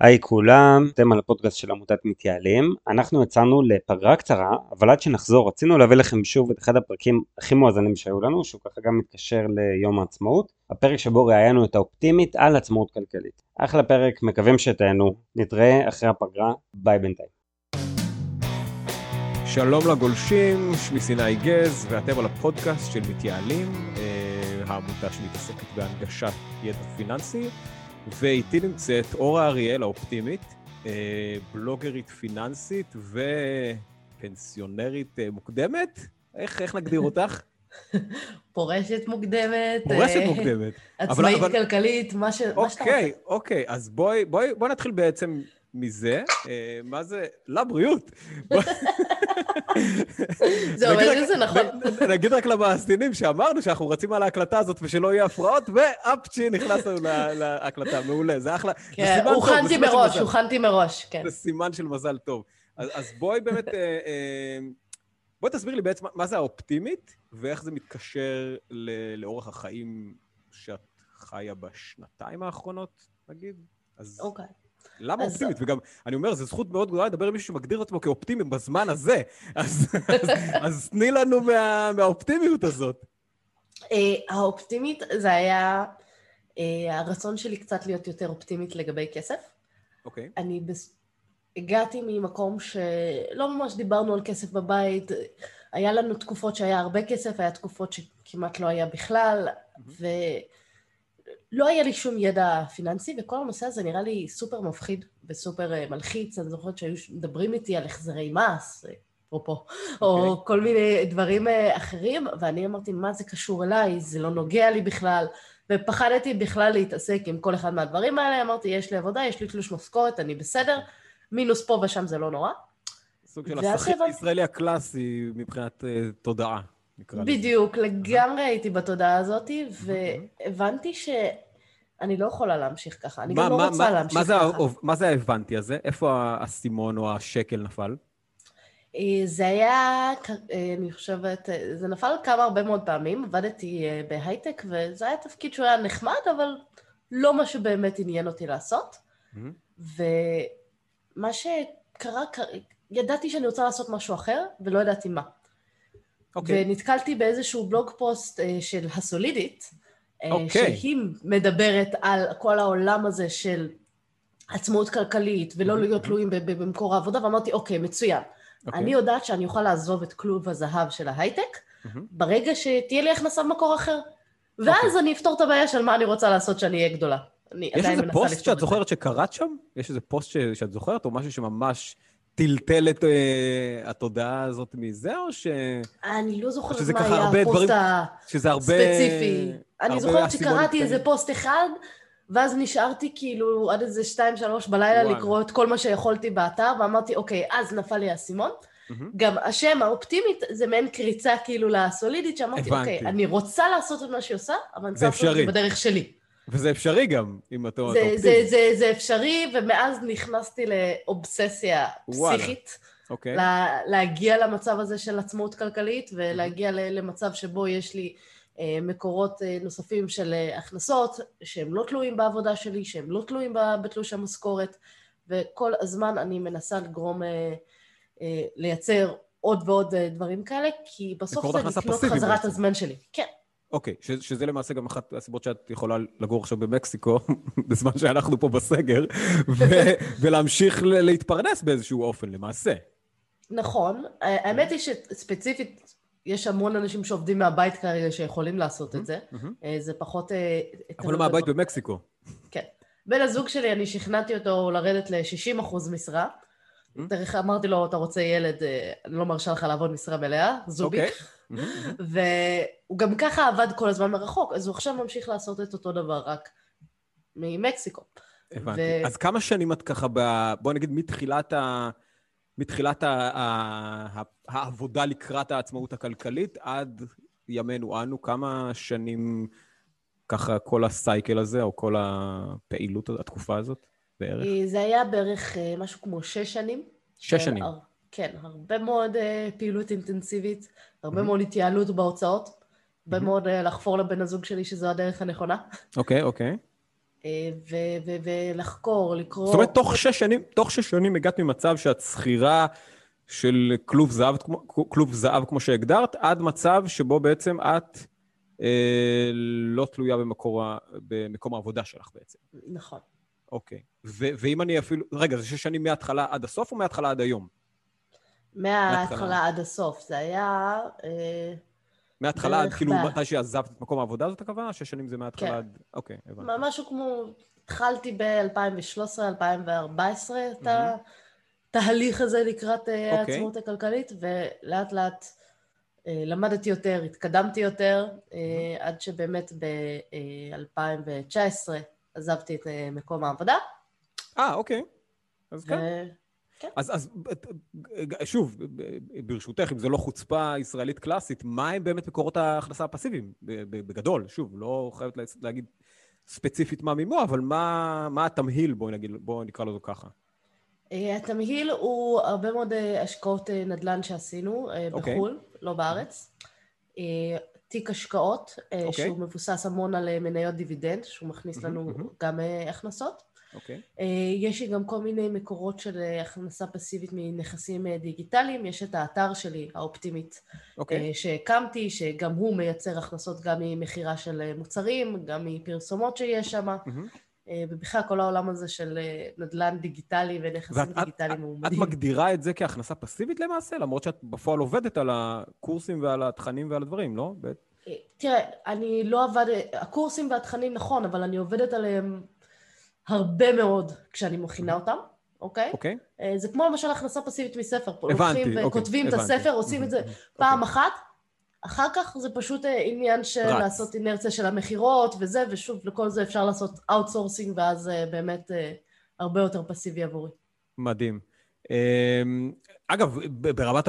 היי כולם, אתם על הפודקאסט של עמותת מתייעלים. אנחנו יצאנו לפגרה קצרה, אבל עד שנחזור רצינו להביא לכם שוב את אחד הפרקים הכי מואזנים שהיו לנו, שהוא ככה גם מתקשר ליום העצמאות. הפרק שבו ראיינו את האופטימית על עצמאות כלכלית. אחלה פרק, מקווים שתהנו. נתראה אחרי הפגרה, ביי בינתיים. שלום לגולשים, שמי סיני גז, ואתם על הפודקאסט של מתייעלים, אה, העמותה שמתעסקת בהנגשת ידע פיננסי. ואיתי נמצאת אורה אריאל האופטימית, אה, בלוגרית פיננסית ופנסיונרית אה, מוקדמת? איך, איך נגדיר אותך? פורשת מוקדמת. פורשת אה, מוקדמת. עצמאית אבל, כלכלית, מה, ש, אוקיי, מה שאתה רוצה. אוקיי, אוקיי, אז בואי בואי, בואי נתחיל בעצם מזה. מה זה? לבריאות. זה אומר שזה נכון. נגיד רק למאזינים שאמרנו שאנחנו רצים על ההקלטה הזאת ושלא יהיה הפרעות, ואפצ'י נכנס לנו להקלטה, מעולה, זה אחלה. כן, הוכנתי מראש, הוכנתי מראש, כן. זה סימן של מזל טוב. אז בואי באמת, אה, אה, בואי תסביר לי בעצם מה זה האופטימית, ואיך זה מתקשר לאורך החיים שאת חיה בשנתיים האחרונות, נגיד. אוקיי. למה אופטימית? וגם, אני אומר, זו זכות מאוד גדולה לדבר עם מישהו שמגדיר את עצמו כאופטימי בזמן הזה. אז תני לנו מהאופטימיות הזאת. אה, האופטימית זה היה אה, הרצון שלי קצת להיות יותר אופטימית לגבי כסף. אוקיי. אני הגעתי ממקום שלא ממש דיברנו על כסף בבית. היה לנו תקופות שהיה הרבה כסף, היה תקופות שכמעט לא היה בכלל, ו... לא היה לי שום ידע פיננסי, וכל הנושא הזה נראה לי סופר מפחיד וסופר uh, מלחיץ. אני זוכרת שהיו מדברים איתי על החזרי מס, אפרופו, okay. או אוקיי. כל מיני דברים uh, אחרים, ואני אמרתי, מה זה קשור אליי? זה לא נוגע לי בכלל. ופחדתי בכלל להתעסק עם כל אחד מהדברים האלה. אמרתי, יש לי עבודה, יש לי תלוש משכורת, אני בסדר. מינוס פה ושם זה לא נורא. סוג של השכיר הישראלי הקלאסי מבחינת uh, תודעה. בדיוק, לגמרי הייתי בתודעה הזאת, והבנתי שאני לא יכולה להמשיך ככה, אני גם לא רוצה להמשיך ככה. מה זה ההבנתי הזה? איפה האסימון או השקל נפל? אה, זה היה, אה, אני חושבת, אה, זה נפל כמה הרבה מאוד פעמים, עבדתי בהייטק, וזה היה תפקיד שהוא היה נחמד, אבל לא מה שבאמת עניין אותי לעשות. ומה שקרה, ידעתי שאני רוצה לעשות משהו אחר, ולא ידעתי מה. Okay. אוקיי. ונתקלתי באיזשהו בלוג פוסט של הסולידית, okay. אוקיי. שהיא מדברת על כל העולם הזה של עצמאות כלכלית, ולא. להיות תלויים במקור העבודה, ואמרתי, אוקיי, מצוין. Okay. אוקיי. אני יודעת שאני אוכל לעזוב את כלוב הזהב של ההייטק, mm-hmm. ברגע שתהיה לי הכנסה במקור אחר. ואז okay. אני אפתור את הבעיה של מה אני רוצה לעשות שאני אהיה גדולה. יש איזה פוסט שאת זוכרת שקראת שם? יש איזה פוסט ש... שאת זוכרת, או משהו שממש טלטל את uh, התודעה הזאת מזה, או ש... אני לא זוכרת מה היה הפוסט הספציפי. הרבה... אני זוכרת שקראתי איזה פוסט אחד, ואז נשארתי כאילו עד איזה שתיים, שלוש בלילה וואו. לקרוא את כל מה שיכולתי באתר, ואמרתי, אוקיי, אז נפל לי האסימון. Mm-hmm. גם השם האופטימית זה מעין קריצה כאילו לסולידית, שאמרתי, הבנתי. אוקיי, אני רוצה לעשות את מה שהיא עושה, אבל אני רוצה לעשות את זה בדרך שלי. וזה אפשרי גם, אם אתה אופטימי. זה, זה, זה אפשרי, ומאז נכנסתי לאובססיה פסיכית. אוקיי. לה, להגיע למצב הזה של עצמאות כלכלית, ולהגיע למצב שבו יש לי אה, מקורות אה, נוספים של אה, הכנסות, שהם לא תלויים בעבודה שלי, שהם לא תלויים בתלוש המשכורת, וכל הזמן אני מנסה לגרום, אה, אה, לייצר עוד ועוד אה, דברים כאלה, כי בסוף זה לקנות חזרת בעצם. הזמן שלי. כן. אוקיי, ש- שזה למעשה גם אחת הסיבות שאת יכולה לגור עכשיו במקסיקו, בזמן שאנחנו פה בסגר, ו- ולהמשיך ל- להתפרנס באיזשהו אופן, למעשה. נכון. האמת היא שספציפית, יש המון אנשים שעובדים מהבית כרגע שיכולים לעשות את זה. זה פחות... אבל מהבית במקסיקו. כן. בן הזוג שלי, אני שכנעתי אותו לרדת ל-60% משרה. דרך אמרתי לו, אתה רוצה ילד, אני לא מרשה לך לעבוד משרה מלאה, זוביק. והוא גם ככה עבד כל הזמן מרחוק, אז הוא עכשיו ממשיך לעשות את אותו דבר, רק ממקסיקו. הבנתי. ו... אז כמה שנים את ככה, ב... בוא נגיד מתחילת, ה... מתחילת ה... ה... העבודה לקראת העצמאות הכלכלית עד ימינו אנו, כמה שנים ככה כל הסייקל הזה, או כל הפעילות, התקופה הזאת בערך? זה היה בערך אה, משהו כמו שש שנים. שש שנים. כן, הרבה מאוד uh, פעילות אינטנסיבית, הרבה. מאוד התייעלות בהוצאות, הרבה. מאוד uh, לחפור לבן הזוג שלי שזו הדרך הנכונה. אוקיי, okay, אוקיי. Okay. אה, ולחקור, לקרוא. זאת אומרת, תוך שש שנים, תוך שש שנים הגעת ממצב שאת שכירה של כלוב זהב, כלוב זהב, כמו שהגדרת, עד מצב שבו בעצם את אה, לא תלויה במקור, במקום העבודה שלך בעצם. נכון. אוקיי. ו- ואם אני אפילו... רגע, זה שש שנים מההתחלה עד הסוף או מההתחלה עד היום? מההתחלה עד הסוף. זה היה... אה, מההתחלה עד כאילו מתי שעזבת את מקום העבודה זאת הכוונה? שש שנים זה מההתחלה כן. עד... אוקיי, הבנתי. משהו כמו... התחלתי ב-2013, 2014 את. התהליך הזה לקראת אה, אוקיי. העצמאות הכלכלית, ולאט לאט אה, למדתי יותר, התקדמתי יותר, עד שבאמת ב-2019 עזבתי את מקום העבודה. אה, אוקיי. אז כן. ו- אז, אז שוב, ברשותך, אם זו לא חוצפה ישראלית קלאסית, מה הם באמת מקורות ההכנסה הפסיביים? בגדול, שוב, לא חייבת לה- להגיד ספציפית מה מימו, אבל מה, מה התמהיל, בואי נגיד, בואי נקרא לזה ככה. אה, התמהיל הוא הרבה מאוד אה, השקעות אה, נדל"ן שעשינו אוקיי. בחו"ל, לא בארץ. תיק השקעות, אה, אוקיי. שהוא מבוסס המון על מניות דיבידנד, שהוא מכניס לנו מהמם. גם הכנסות. אוקיי. אה, יש לי גם כל מיני מקורות של אה, הכנסה פסיבית מנכסים אה, דיגיטליים. יש את האתר שלי, האופטימית, אוקיי. אה, שהקמתי, שגם הוא מייצר הכנסות גם ממכירה של מוצרים, גם מפרסומות שיש שם. אה, ובכלל כל העולם הזה של נדל"ן דיגיטלי ונכסים ואת את, דיגיטליים הוא את מדהים. מגדירה את זה כהכנסה פסיבית למעשה, למרות שאת בפועל עובדת על הקורסים ועל התכנים ועל הדברים, לא? אה, תראה, אני לא עבד... הקורסים והתכנים נכון, אבל אני עובדת עליהם הרבה מאוד כשאני מכינה אותם, אוקיי? אוקיי? אה, זה כמו למשל הכנסה פסיבית מספר. הבנתי, אוקיי, וכותבים את. הספר, עושים את זה אוקיי. פעם אחת, אחר כך זה פשוט אה, עניין של רץ. לעשות אינרציה של המכירות וזה, ושוב, לכל זה אפשר לעשות outsourcing, ואז אה, באמת הרבה יותר פסיבי עבורי. מדהים. אמ, אגב, ברמת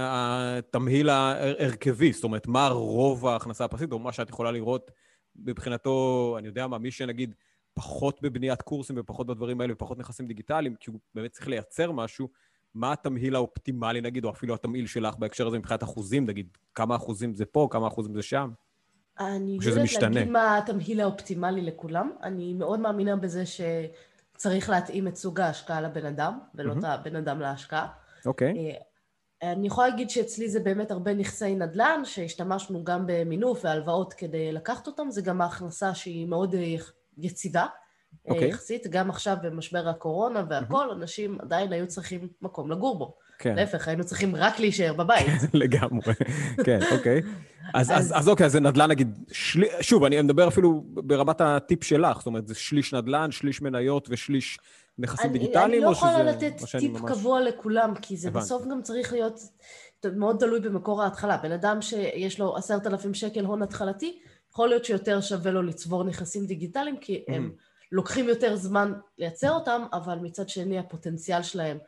התמהיל ההרכבי, זאת אומרת, מה רוב ההכנסה הפסיבית, או מה שאת יכולה לראות מבחינתו, אני יודע מה, מי שנגיד פחות בבניית קורסים ופחות בדברים האלה ופחות נכסים דיגיטליים, כי הוא באמת צריך לייצר משהו, מה התמהיל האופטימלי נגיד, או אפילו התמהיל שלך בהקשר הזה מבחינת אחוזים, נגיד, כמה אחוזים זה פה, כמה אחוזים זה שם? אני לא יודעת משתנה. להגיד מה התמהיל האופטימלי לכולם. אני מאוד מאמינה בזה שצריך להתאים את סוג ההשקעה לבן אדם, ולא את הבן אדם להשקעה. אוקיי. אה, אני יכולה להגיד שאצלי זה באמת הרבה נכסי נדל"ן, שהשתמשנו גם במינוף והלוואות כדי לקחת אותם, זה גם ההכנסה שהיא מאוד אה, יציבה. אה, אוקיי. יחסית, גם עכשיו במשבר הקורונה והכל, אנשים עדיין היו צריכים מקום לגור בו. כן. להפך, היינו צריכים רק להישאר בבית. לגמרי, כן, אוקיי. אז, אז, אז- אז אוקיי, אז זה נדל"ן נגיד, שלי, שוב, אני מדבר אפילו ברמת הטיפ שלך, זאת אומרת, זה שליש נדל"ן, שליש מניות ושליש נכסים אני, דיגיטליים, אני לא או שזה... יכולה לתת טיפ ממש- קבוע לכולם, כי זה הבנתי. בסוף גם צריך להיות מאוד תלוי במקור ההתחלה. בן אדם שיש לו עשרת אלפים שקל הון התחלתי, יכול להיות שיותר שווה לו לצבור נכסים דיגיטליים, כי הם Mm. לוקחים יותר זמן לייצר אותם, אבל מצד שני הפוטנציאל שלהם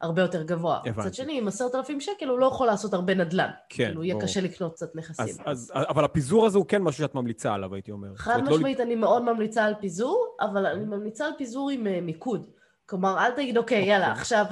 הרבה יותר גבוה. הבנתי. מצד שני, עם עשרת אלפים שקל הוא לא יכול לעשות הרבה נדל"ן. כן, כאילו, יהיה. קשה לקנות קצת נכסים. אז, אז, אבל הפיזור הזה הוא כן משהו שאת ממליצה עליו, הייתי אומר. חד אומרת, לא- משמעית, אני מאוד ממליצה על פיזור, אבל אני ממליצה על פיזור עם אה, מיקוד. כלומר, אל תגיד, אוקיי, יאללה, אוקיי. עכשיו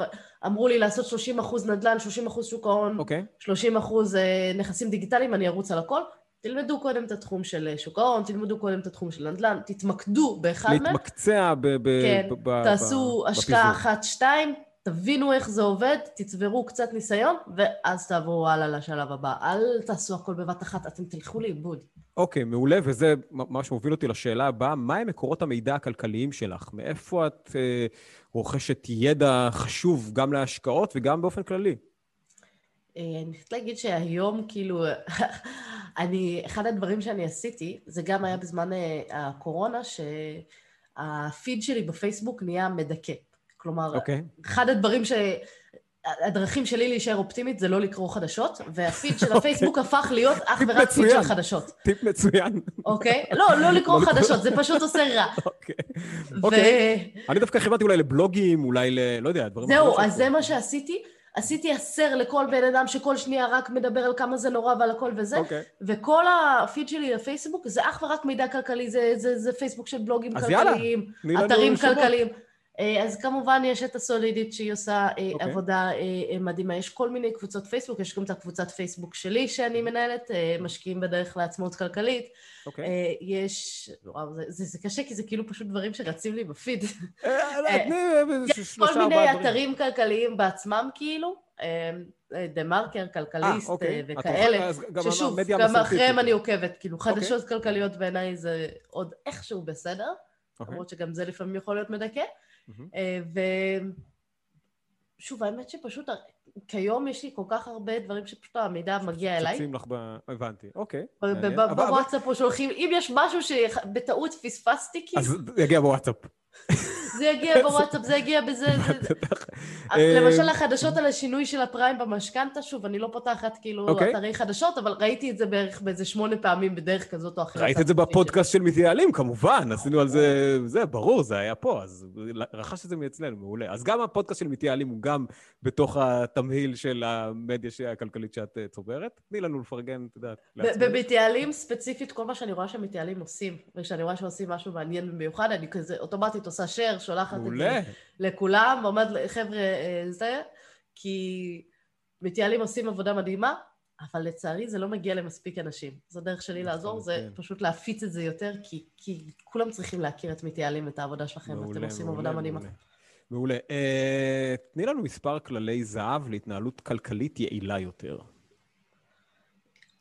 אמרו לי לעשות 30 אחוז נדל"ן, 30 אחוז שוק ההון, אוקיי, 30 אחוז אה, נכסים דיגיטליים, אני ארוץ על הכל. תלמדו קודם את התחום של שוק ההון, תלמדו קודם את התחום של נדל"ן, תתמקדו באחד מהם. להתמקצע ב... ב כן, ב, ב תעשו ב, השקעה בפיזור. אחת, שתיים, תבינו איך זה עובד, תצברו קצת ניסיון, ואז תעברו הלאה לשלב הבא. אל תעשו הכל בבת אחת, אתם תלכו לאיבוד. אוקיי, מעולה, וזה מה שמוביל אותי לשאלה הבאה, מהם מקורות המידע הכלכליים שלך? מאיפה את אה, רוכשת ידע חשוב גם להשקעות וגם באופן כללי? אה, אני חושבת להגיד שהיום, כאילו, אני, אחד הדברים שאני עשיתי, זה גם היה בזמן אה, הקורונה, שהפיד שלי בפייסבוק נהיה מדכא. כלומר, אוקיי. אחד הדברים ש... הדרכים שלי להישאר אופטימית זה לא לקרוא חדשות, והפיד של אוקיי. הפייסבוק הפך להיות אך ורק פיד. של חדשות, טיפ מצוין. אוקיי? לא, לא לקרוא לא לקרוא- חדשות, זה פשוט עושה רע. אוקיי. אוקיי. אני דווקא כיוונתי אולי לבלוגים, אולי ל... לא יודע, דברים זהו, אז זה מה שעשיתי. עשיתי הסר לכל בן אדם שכל שנייה רק מדבר על כמה זה נורא ועל הכל וזה, אוקיי. וכל הפיד שלי לפייסבוק זה אך ורק מידע כלכלי, זה, זה, זה פייסבוק של בלוגים יאללה, כלכליים, לנו אתרים. כלכליים. אה, אז כמובן יש את הסולידית שהיא עושה אוקיי. okay. עבודה אה, מדהימה. יש כל מיני קבוצות פייסבוק, יש גם את הקבוצת פייסבוק שלי שאני מנהלת, משקיעים בדרך לעצמאות כלכלית. אוקיי. Okay. יש, וואו, זה, זה, זה קשה כי זה כאילו פשוט דברים שרצים לי בפיד. יש כל מיני אתרים כלכליים בעצמם כאילו. דה מרקר, כלכליסט אוקיי. וכאלה, ששוב, גם אחריהם אני עוקבת, כאילו חדשות אוקיי. כלכליות בעיניי זה עוד איכשהו בסדר, אוקיי. למרות שגם זה לפעמים יכול להיות מדכא. ושוב, האמת שפשוט כיום יש לי כל כך הרבה דברים שפשוט המידע מגיע אליי. צצים לך ב... הבנתי, אוקיי. בוואטסאפ שולחים, אם יש משהו שבטעות פספסתי, כאילו... אז יגיע בוואטסאפ. זה יגיע בוואטסאפ, זה יגיע בזה. למשל החדשות על השינוי של הפריים במשכנתה, שוב, אני לא פותחת כאילו אוקיי. אתרי חדשות, אבל ראיתי את זה בערך באיזה שמונה פעמים בדרך כזאת או אחרת. ראית את זה בפודקאסט של מתייעלים, כמובן, עשינו על זה, זה, ברור, זה היה פה, אז רכש את זה מאצלנו, מעולה. אז גם הפודקאסט של מתייעלים הוא גם בתוך התמהיל של המדיה הכלכלית שאת צוברת. תני לנו לפרגן, את יודעת. במתייעלים ספציפית, כל מה שאני רואה שמתייעלים עושים, וכשאני רואה שעושים משהו מעניין במיוחד, אני כזה אוטומטית עושה share, שולחת את זה לכולם, ואומרת, חבר'ה, זה, כי מתייעלים עושים עבודה מדהימה, אבל לצערי זה לא מגיע למספיק אנשים. זו דרך שלי לעזור, זה פשוט להפיץ את זה יותר, כי, כי כולם צריכים להכיר את מתייעלים, את העבודה שלכם, ואתם עושים עבודה מדהימה. מעולה. Uh, תני לנו מספר כללי זהב להתנהלות כלכלית יעילה יותר.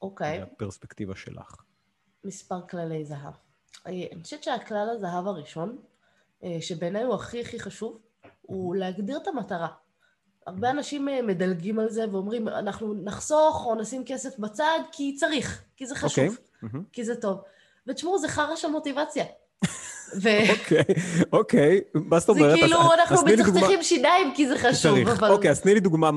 אוקיי. Okay. מהפרספקטיבה שלך. מספר כללי זהב. אני חושבת שהכלל הזהב הראשון, שבעיניי הוא הכי הכי חשוב, הוא להגדיר את המטרה. הרבה אנשים מדלגים על זה ואומרים, אנחנו נחסוך או נשים כסף בצד כי צריך, כי זה חשוב, okay. כי זה טוב. ותשמעו, זה חרא של מוטיבציה. אוקיי, אוקיי, מה זאת אומרת? זה כאילו, אנחנו מצחצחים שיניים כי זה חשוב, אבל... אוקיי, אז תני לי דוגמה,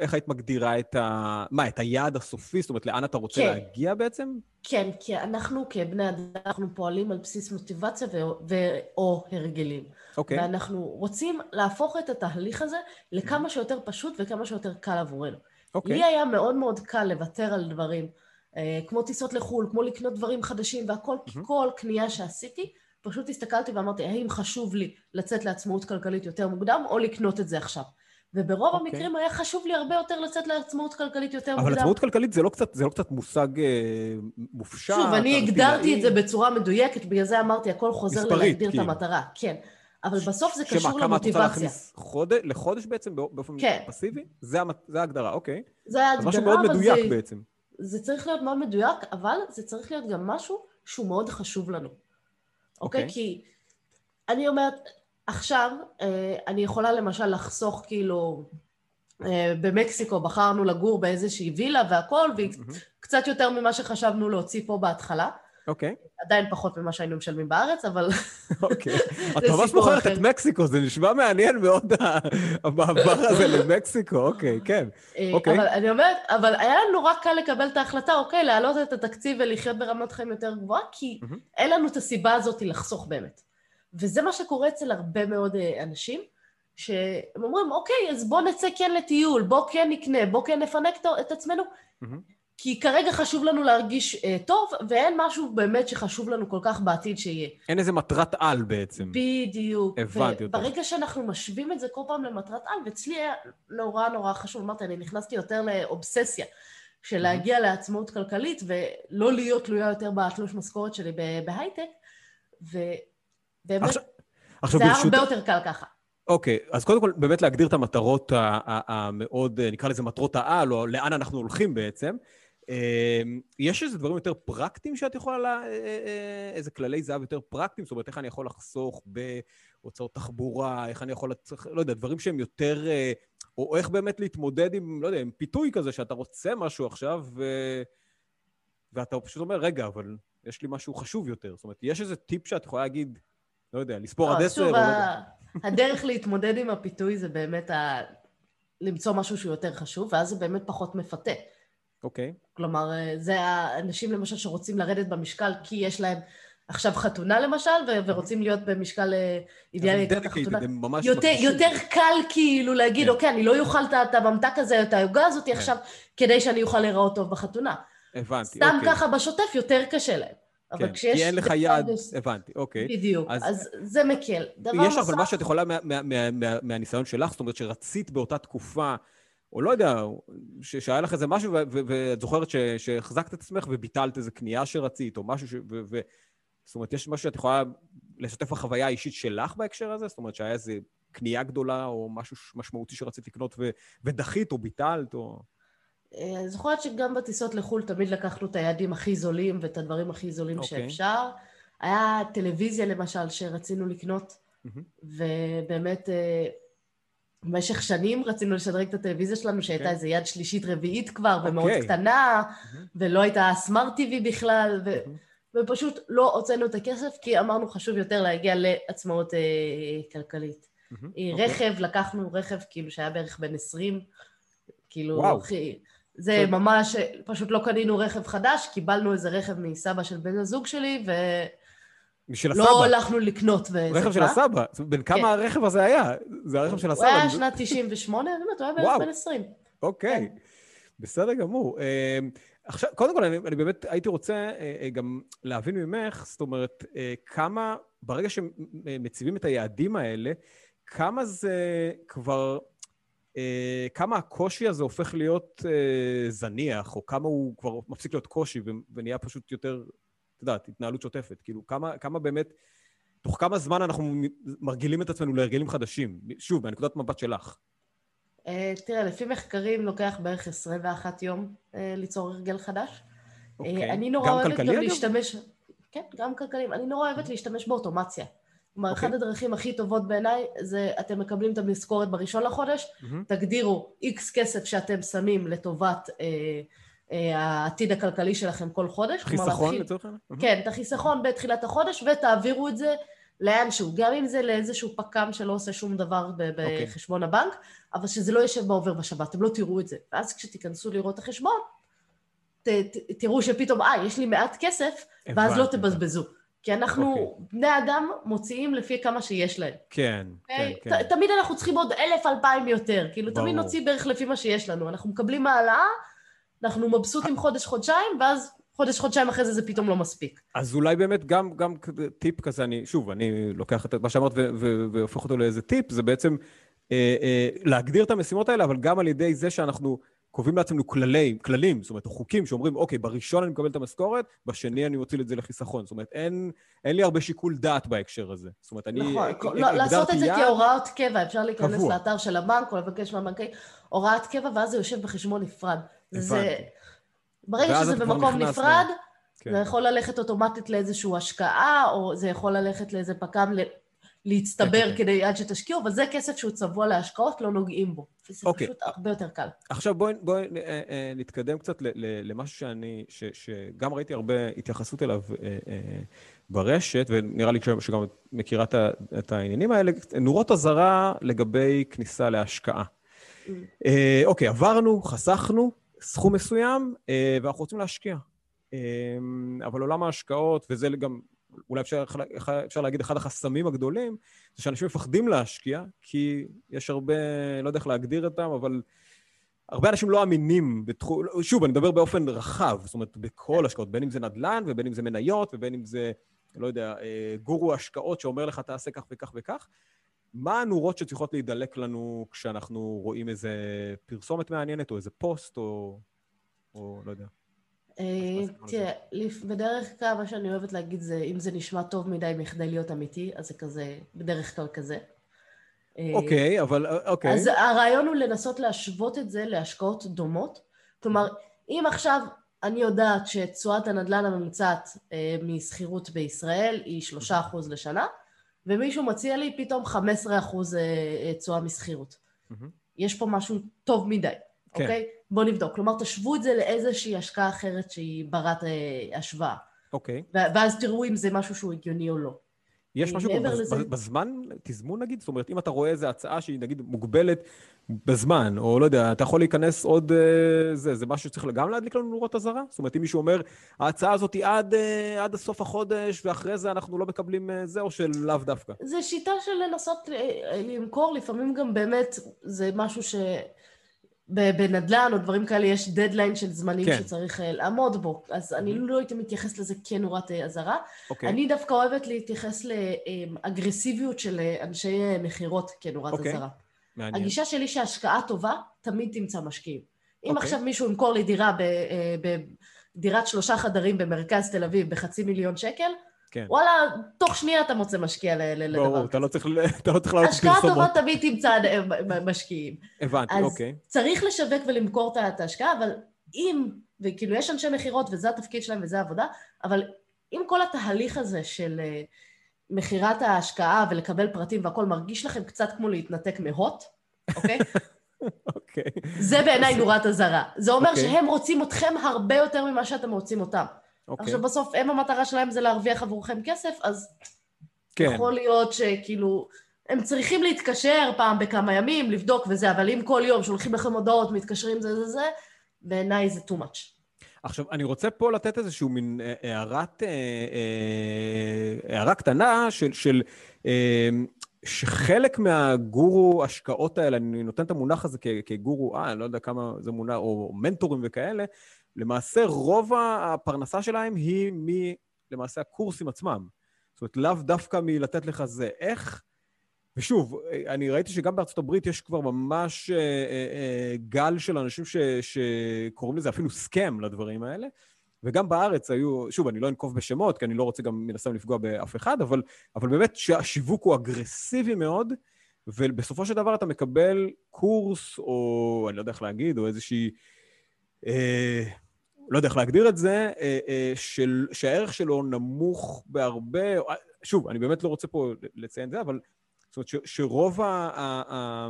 איך היית מגדירה את ה... מה, את היעד הסופי? זאת אומרת, לאן אתה רוצה להגיע בעצם? כן, כי אנחנו כבני אדם, אנחנו פועלים על בסיס מוטיבציה או הרגלים. אוקיי. ואנחנו רוצים להפוך את התהליך הזה לכמה שיותר פשוט וכמה שיותר קל עבורנו. אוקיי. לי היה מאוד מאוד קל לוותר על דברים, כמו טיסות לחו"ל, כמו לקנות דברים חדשים והכל, כי כל קנייה שעשיתי, פשוט הסתכלתי ואמרתי, האם חשוב לי לצאת לעצמאות כלכלית יותר מוקדם, או לקנות את זה עכשיו. וברוב okay. המקרים היה חשוב לי הרבה יותר לצאת לעצמאות כלכלית יותר אבל מוקדם. אבל עצמאות כלכלית זה לא קצת, זה לא קצת מושג אה, מופשט. שוב, אני הגדרתי את זה בצורה מדויקת, בגלל זה אמרתי, הכל חוזר מספרית, ללהגדיר כאילו. את המטרה. כן. אבל בסוף זה שמה, קשור כמה את רוצה למוטיבציה. להכניס חודש, לחודש בעצם, באופן כן. פסיבי? זה, המת- זה ההגדרה, אוקיי. זה אז משהו ההגדרה, מאוד אבל מדויק זה, בעצם. זה צריך להיות מאוד מדויק, אבל זה צריך להיות גם משהו שהוא מאוד חשוב לנו. אוקיי? אוקיי. כי אני אומרת, עכשיו אה, אני יכולה למשל לחסוך כאילו, אה, במקסיקו בחרנו לגור באיזושהי וילה והכל, והיא קצת יותר ממה שחשבנו להוציא פה בהתחלה. אוקיי, עדיין פחות ממה שהיינו משלמים בארץ, אבל... אוקיי. את זה ממש מוכרת. את מקסיקו, זה נשמע מעניין מאוד, המעבר הזה למקסיקו, אוקיי, כן. אה, אוקיי. אבל אני אומרת, אבל היה לנו נורא קל לקבל את ההחלטה, אוקיי, להעלות את התקציב ולחיות ברמת חיים יותר גבוהה, כי מהמם. אין לנו את הסיבה הזאת לחסוך באמת. וזה מה שקורה אצל הרבה מאוד אה, אנשים, שהם אומרים, אוקיי, אז בוא נצא כן לטיול, בוא כן נקנה, בוא כן נפנק את- את עצמנו, מהמם. כי כרגע חשוב לנו להרגיש אה, טוב, ואין משהו באמת שחשוב לנו כל כך בעתיד שיהיה. אין איזה מטרת על בעצם. בדיוק. הבנתי אותך. וברגע שאנחנו משווים את זה כל פעם למטרת על, ואצלי היה נורא נורא חשוב, אמרתי, אני נכנסתי יותר לאובססיה של להגיע לעצמאות כלכלית ולא להיות תלויה יותר בתלוש משכורת שלי בהייטק, ובאמת, עכשיו- עכשיו זה היה ברשות... הרבה יותר קל ככה. אוקיי, אז קודם כל באמת להגדיר את המטרות המאוד, אה, נקרא לזה מטרות העל, או לאן אנחנו הולכים בעצם. אה, יש איזה דברים יותר פרקטיים שאת יכולה, לה- אה, אה, איזה כללי זהב יותר פרקטיים? זאת אומרת, איך אני יכול לחסוך בהוצאות תחבורה, איך אני יכול, לא יודע, דברים שהם יותר, אה, או איך באמת להתמודד עם, לא יודע, עם פיתוי כזה, שאתה רוצה משהו עכשיו, ו... ואתה פשוט אומר, רגע, אבל יש לי משהו חשוב יותר. זאת אומרת, יש איזה טיפ שאת יכולה להגיד, לא יודע, לספור עד לא, עשר, שוב, לא. ה- הדרך להתמודד עם הפיתוי זה באמת ה... למצוא משהו שהוא יותר חשוב, ואז זה באמת פחות מפתה. אוקיי. כלומר, אה, זה האנשים למשל שרוצים לרדת במשקל כי יש להם עכשיו חתונה למשל, ו- ורוצים להיות במשקל אה, אידיאלי לקראת החתונה. יותר. יותר קל כאילו להגיד, כן. אוקיי, אני לא אוכל את ה- את הממתק הזה, את העוגה הזאת עכשיו, כדי שאני אוכל להיראות טוב בחתונה. הבנתי, סתם אוקיי. ככה בשוטף יותר קשה להם. אבל כן, כשיש... כי אין לך יעד, הבנתי, אוקיי. בדיוק, אז- אז זה מקל. דבר יש לך נוסף... אבל מה שאת יכולה מה- מה- מה- מה- מהניסיון שלך, זאת אומרת שרצית באותה תקופה, או לא יודע, ש- שהיה לך איזה משהו, ואת זוכרת ש- שהחזקת את עצמך וביטלת איזה קנייה שרצית, או משהו ש... ו- ו- זאת אומרת, יש משהו שאת יכולה לשתף בחוויה האישית שלך בהקשר הזה? זאת אומרת שהיה איזה קנייה גדולה, או משהו משמעותי שרצית לקנות ו- ודחית, או ביטלת, או... אה, אני זוכרת שגם בטיסות לחו"ל תמיד לקחנו את היעדים הכי זולים ואת הדברים הכי זולים אוקיי. שאפשר. היה טלוויזיה למשל שרצינו לקנות, מהמם. ובאמת אה, במשך שנים רצינו לשדרג את הטלוויזיה שלנו, שהייתה כן. איזה יד שלישית רביעית כבר, ומאוד אוקיי. קטנה, מהמם. ולא הייתה סמארט טיווי בכלל, ו... מהמם. ופשוט לא הוצאנו את הכסף, כי אמרנו חשוב יותר להגיע לעצמאות אה, כלכלית. אוקיי. רכב, לקחנו רכב כאילו שהיה בערך בן 20, כאילו, וואו. זה. ממש, פשוט לא קנינו רכב חדש, קיבלנו איזה רכב מסבא של בן הזוג שלי, בשביל ולא הסבא. הלכנו לקנות. וזה רכב של מה? הסבא. אומרת, בן כמה הרכב הזה היה? זה הרכב של הוא הסבא. היה אני- שנת 98, באמת, הוא היה. בן 20. אוקיי, בסדר גמור. אה, עכשיו, קודם כל, אני, אני באמת הייתי רוצה אה, אה, גם להבין ממך, זאת אומרת, אה, כמה, ברגע שמציבים את היעדים האלה, כמה זה כבר, אה, כמה הקושי הזה הופך להיות אה, זניח, או כמה הוא כבר מפסיק להיות קושי ונהיה פשוט יותר, יודעת, התנהלות שוטפת. כאילו, כמה, כמה באמת, תוך כמה זמן אנחנו מרגילים את עצמנו להרגלים חדשים? שוב, מהנקודת מבט שלך. אה, תראה, לפי מחקרים לוקח בערך 21 יום אה, ליצור הרגל חדש. אוקיי. אני נורא אוהבת כלכלי, גם? להשתמש... כן, גם כלכליים. אני נורא אוהבת להשתמש באוטומציה. כלומר, אוקיי. אחת הדרכים הכי טובות בעיניי זה אתם מקבלים את המשכורת בראשון לחודש, מהמם. תגדירו איקס כסף שאתם שמים לטובת אה, אה, העתיד הכלכלי שלכם כל חודש. חיסכון לצורך העניין? כן, את החיסכון בתחילת החודש, ותעבירו את זה לאנשהו, גם אם זה לאיזשהו פק"ם שלא עושה שום דבר אוקיי. בחשבון הבנק, אבל שזה לא יושב בעובר ושב, אתם לא תראו את זה. ואז כשתיכנסו לראות את החשבון, ת, ת, תראו שפתאום, אה, יש לי מעט כסף, ואז לא. תבזבזו. כי אנחנו, אוקיי. בני אדם, מוציאים לפי כמה שיש להם. כן, כן, אוקיי? כן. ת- תמיד אנחנו צריכים עוד אלף, אלפיים יותר. כאילו, תמיד ברור. נוציא בערך לפי מה שיש לנו. אנחנו מקבלים העלאה, אנחנו מבסוטים חודש, חודשיים, ואז חודש, חודשיים אחרי זה זה פתאום לא מספיק. אז אולי באמת גם, גם טיפ כזה, אני, שוב, אני לוקח את מה שאמרת והופך אותו לאיזה טיפ, זה בעצם אה, אה, להגדיר את המשימות האלה, אבל גם על ידי זה שאנחנו קובעים לעצמנו כללי, כללים, זאת אומרת, חוקים שאומרים, אוקיי, בראשון אני מקבל את המשכורת, בשני אני מוציא את זה לחיסכון. זאת אומרת, אין, אין לי הרבה שיקול דעת בהקשר הזה. זאת אומרת, אני נכון, לא, לעשות את זה יעד- כהוראת קבע, אפשר להיכנס קבוע. לאתר של הבנק או לבקש מהבנקאי הוראת קבע, ואז זה יושב בחשבון נפרד. זה... ברגע שזה במקום נפרד, כן. זה יכול ללכת אוטומטית לאיזושהי השקעה, או זה יכול ללכת לאיזה פק"ם ל- להצטבר כן, כן. כדי עד שתשקיעו, אבל זה כסף שהוא צבוע להשקעות, לא נוגעים בו. וזה אוקיי. פשוט הרבה יותר קל. עכשיו בואי בוא, אה, אה, נתקדם קצת למשהו שאני, ש, שגם ראיתי הרבה התייחסות אליו אה, ברשת, ונראה לי שגם את מכירה את, העניינים האלה, נורות אזהרה לגבי כניסה להשקעה. Mm. אוקיי, עברנו, חסכנו סכום מסוים, אה, ואנחנו רוצים להשקיע. אה, אבל עולם ההשקעות, וזה גם, אולי אפשר, אפשר להגיד אחד החסמים הגדולים, זה שאנשים מפחדים להשקיע, כי יש הרבה, לא יודע איך להגדיר אותם, אבל הרבה אנשים לא אמינים בתחום, שוב, אני מדבר באופן רחב, זאת אומרת, בכל השקעות, בין אם זה נדל"ן, ובין אם זה מניות, ובין אם זה, לא יודע, אה, גורו השקעות שאומר לך, תעשה כך וכך וכך. מה הנורות שצריכות להידלק לנו כשאנחנו רואים איזה פרסומת מעניינת, או איזה פוסט, או, או לא יודע. אה, תראה, בדרך כלל מה שאני אוהבת להגיד זה, אם זה נשמע טוב מדי מכדי להיות אמיתי, אז זה כזה, בדרך כלל כזה. אה, אוקיי, אבל אוקיי. אז הרעיון הוא לנסות להשוות את זה להשקעות דומות. כלומר, אם עכשיו אני יודעת שתשואת הנדל"ן הממוצעת אה, משכירות בישראל היא 3% לשנה, ומישהו מציע לי פתאום 15% אה, אה, תשואה משכירות. מהמם. יש פה משהו טוב מדי, כן. אוקיי? בואו נבדוק. כלומר, תשוו את זה לאיזושהי השקעה אחרת שהיא ברת אה, השוואה. אוקיי. ואז תראו אם זה משהו שהוא הגיוני או לא. יש משהו מעבר בז- לזה- בזמן, תזמון נגיד? זאת אומרת, אם אתה רואה איזו הצעה שהיא נגיד מוגבלת בזמן, או לא יודע, אתה יכול להיכנס עוד... אה, זה, זה משהו שצריך גם להדליק לנו נורות אזהרה? זאת אומרת, אם מישהו אומר, ההצעה הזאת היא עד, אה, עד סוף החודש, ואחרי זה אנחנו לא מקבלים אה, זה, או שלאו דווקא? זה שיטה של לנסות אה, למכור, לפעמים גם באמת זה משהו ש... בנדל"ן או דברים כאלה יש דדליין של זמנים כן. שצריך אה, לעמוד בו, אז אני Mhm. לא הייתי מתייחסת לזה כנורת אה, אזהרה. אוקיי. אני דווקא אוהבת להתייחס לאגרסיביות של אה, אנשי אה, מכירות כנורת אוקיי. אזהרה. מעניין. הגישה שלי שהשקעה טובה תמיד תמצא משקיעים. אם אוקיי. עכשיו מישהו ימכור לי דירה ב- בדירת שלושה חדרים במרכז תל אביב בחצי מיליון שקל, כן. וואלה, תוך שנייה אתה מוצא משקיע ל- ל- לדבר ברור. אתה לא צריך לא צריך לעלות השקעה טובה פרסומות. תמיד תמצא אה, משקיעים. הבנתי, אז אוקיי. צריך לשווק ולמכור את ההשקעה, אבל אם, וכאילו יש אנשי מכירות וזה התפקיד שלהם וזה העבודה, אבל אם כל התהליך הזה של אה, מכירת ההשקעה ולקבל פרטים והכל מרגיש לכם קצת כמו להתנתק מהוט, אוקיי? אוקיי. זה בעיניי נורת אזהרה. זה אומר אוקיי. שהם רוצים אתכם הרבה יותר ממה שאתם רוצים אותם. אוקיי. עכשיו בסוף הם המטרה שלהם זה להרוויח עבורכם כסף, אז כן. יכול להיות שכאילו, הם צריכים להתקשר פעם בכמה ימים, לבדוק וזה, אבל אם כל יום שולחים לכם הודעות, מתקשרים זה זה זה, בעיניי זה too much. עכשיו, אני רוצה פה לתת איזושהי מין אה, הערת, אה, אה, הערה קטנה של, של אה, שחלק מהגורו השקעות האלה, אני נותן את המונח הזה כגורו, אה, אני לא יודע כמה זה מונח, או מנטורים וכאלה, למעשה רוב הפרנסה שלהם היא מ... למעשה הקורסים עצמם. זאת אומרת, לאו דווקא מלתת לך זה. איך... ושוב, אני ראיתי שגם בארצות הברית יש כבר ממש אה, אה, אה, גל של אנשים ש, שקוראים לזה אפילו סכם לדברים האלה, וגם בארץ היו, שוב, אני לא אנקוב בשמות, כי אני לא רוצה גם מן הסתם לפגוע באף אחד, אבל, אבל באמת שהשיווק הוא אגרסיבי מאוד, ובסופו של דבר אתה מקבל קורס, או אני לא יודע איך להגיד, או איזושהי... אה, לא יודע איך להגדיר את זה, אה, אה, של, שהערך שלו נמוך בהרבה, שוב, אני באמת לא רוצה פה לציין את זה, אבל זאת אומרת ש, שרוב ה... ה, ה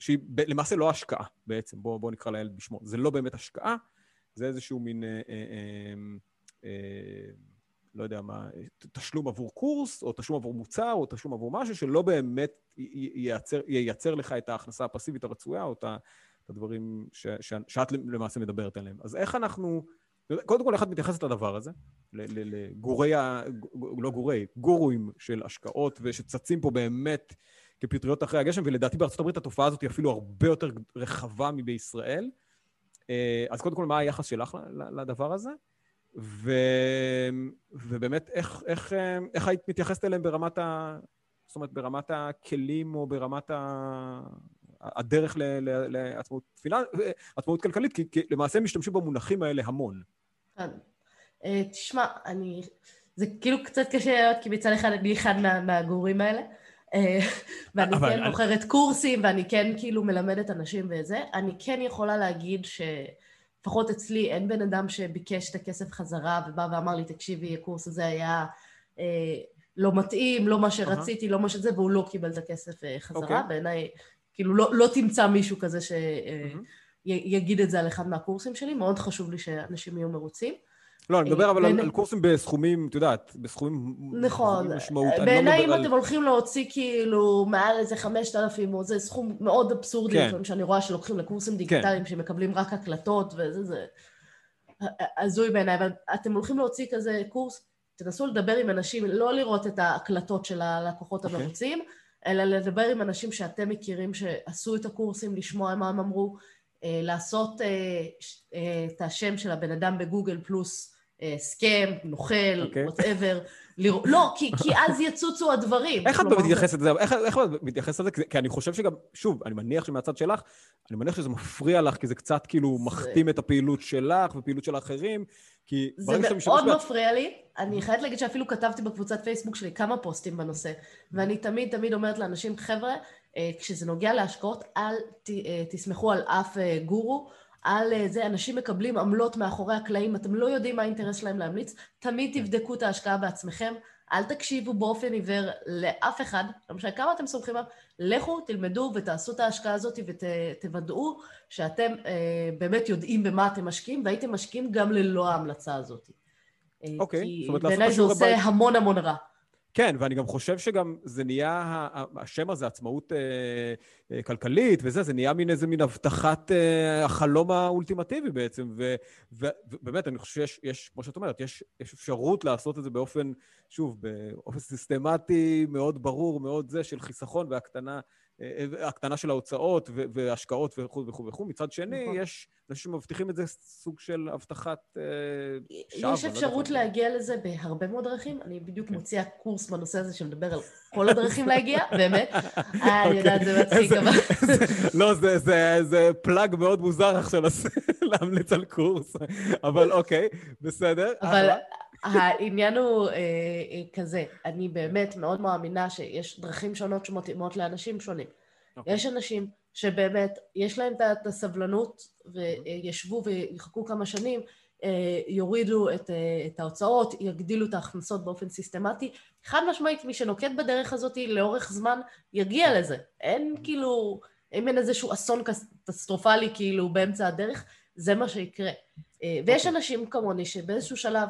שהיא ב- למעשה לא השקעה בעצם, בואו בוא נקרא לילד בשמו, זה לא באמת השקעה, זה איזשהו מין, אה, אה, אה, אה, לא יודע מה, תשלום עבור קורס, או תשלום עבור מוצר, או תשלום עבור משהו שלא באמת ייצר, ייצר לך את ההכנסה הפסיבית הרצויה, או את ה- הדברים ש, ש, שאת למעשה מדברת עליהם. אז איך אנחנו, קודם כל, איך את מתייחסת לדבר הזה? לגורי, ה- לא גורי, גורואים של השקעות, ושצצים פה באמת כפטריות אחרי הגשם, ולדעתי הברית התופעה הזאת היא אפילו הרבה יותר רחבה מבישראל. אה, אז קודם כל, מה היחס שלך לדבר הזה? ו... ובאמת, איך, איך, אה, איך היית מתייחסת אליהם ברמת ה... זאת אומרת, ברמת הכלים או ברמת ה... הדרך לעצמאות פיננ... עצמאות כלכלית, כי, כי למעשה הם משתמשים במונחים האלה המון. כן. אה, תשמע, אני... זה כאילו קצת קשה להיות, כי מצד אחד אני אחד מה, מהגורים האלה, אה, ואני אבל- כן מוכרת קורסים, ואני כן כאילו מלמדת אנשים וזה. אני כן יכולה להגיד שלפחות אצלי אין בן אדם שביקש את הכסף חזרה ובא ואמר לי, תקשיבי, הקורס הזה היה אה, לא מתאים, לא מה שרציתי, לא מה שזה, והוא לא קיבל את הכסף אה, חזרה. אוקיי. בעיניי, כאילו, לא, לא תמצא מישהו כזה ש... אה, מהמם. י- יגיד את זה על אחד מהקורסים שלי, מאוד חשוב לי שאנשים יהיו מרוצים. לא, אני מדבר אה, אבל על, בעיני- על קורסים בסכומים, את יודעת, בסכומים... נכון. לא בעיניי אם על- אתם הולכים להוציא כאילו מעל איזה 5,000, או זה סכום מאוד אבסורדי, כן. לפעמים שאני רואה שלוקחים לקורסים דיגיטליים שמקבלים רק הקלטות וזה, זה הזוי בעיניי, אבל אתם הולכים להוציא כזה קורס, תנסו לדבר עם אנשים, לא לראות את ההקלטות של הלקוחות אוקיי. המרוצים, אלא לדבר עם אנשים שאתם מכירים שעשו את הקורסים, לשמוע מה הם אמרו, אה, לעשות אה, אה, את השם של הבן אדם בגוגל פלוס סכם, נוכל, אוקיי. Whatever. לא, כי, כי אז יצוצו הדברים. איך את מתייחסת לזה? איך, את מתייחסת לזה? כי- אני חושב שגם, שוב, אני מניח שמהצד שלך, אני מניח שזה מפריע לך, כי זה קצת כאילו מכתים את הפעילות שלך ופעילות של האחרים, כי זה מאוד בעצ- מפריע לי. אני חייבת להגיד שאפילו כתבתי בקבוצת פייסבוק שלי כמה פוסטים בנושא, ואני תמיד תמיד אומרת לאנשים, חבר'ה, אה, כשזה נוגע להשקעות, אל ת- אה, תסמכו על אף אה, גורו. על זה, אנשים מקבלים עמלות מאחורי הקלעים, אתם לא יודעים מה האינטרס שלהם להמליץ, תמיד תבדקו את ההשקעה בעצמכם, אל תקשיבו באופן עיוור לאף אחד, לא משנה כמה אתם סומכים עליו, לכו, תלמדו ותעשו את ההשקעה הזאת ותוודאו שאתם אה, באמת יודעים במה אתם משקיעים, והייתם משקיעים גם ללא ההמלצה הזאת. אה, אוקיי, כי זאת אומרת, לעשות את בעיניי זה עושה בית. המון המון רע. כן, ואני גם חושב שגם זה נהיה, השם הזה, עצמאות אה, אה, כלכלית וזה, זה נהיה מין איזה מין הבטחת אה, החלום האולטימטיבי בעצם. ו- ו- ובאמת, אני חושב שיש, יש, כמו שאת אומרת, יש, יש אפשרות לעשות את זה באופן, שוב, באופן סיסטמטי, מאוד ברור, מאוד זה, של חיסכון והקטנה הקטנה של ההוצאות והשקעות וכו' וכו' וכו'. מצד שני, נכון. יש אנשים שמבטיחים את זה סוג של הבטחת אה, שווא. יש לא אפשרות יודעת. להגיע לזה בהרבה מאוד דרכים. אני בדיוק כן. מוציאה קורס בנושא הזה שמדבר על כל הדרכים להגיע, באמת. אה, אני יודעת, זה מצחיק, אבל... לא, זה- זה- זה פלאג מאוד מוזר עכשיו להמליץ על קורס, אבל אוקיי, בסדר. אבל אחלה. העניין הוא אה, אה, כזה, אני באמת מאוד מאמינה שיש דרכים שונות שמתאימות לאנשים שונים. אוקיי. יש אנשים שבאמת יש להם את הסבלנות וישבו ויחכו כמה שנים, אה, יורידו את, אה, את ההוצאות, יגדילו את ההכנסות באופן סיסטמטי. חד משמעית, מי שנוקט בדרך הזאת לאורך זמן יגיע לזה. אין כאילו, אם אין איזשהו אסון קטסטרופלי כאילו באמצע הדרך, זה מה שיקרה. אה, ויש אוקיי. אנשים כמוני שבאיזשהו שלב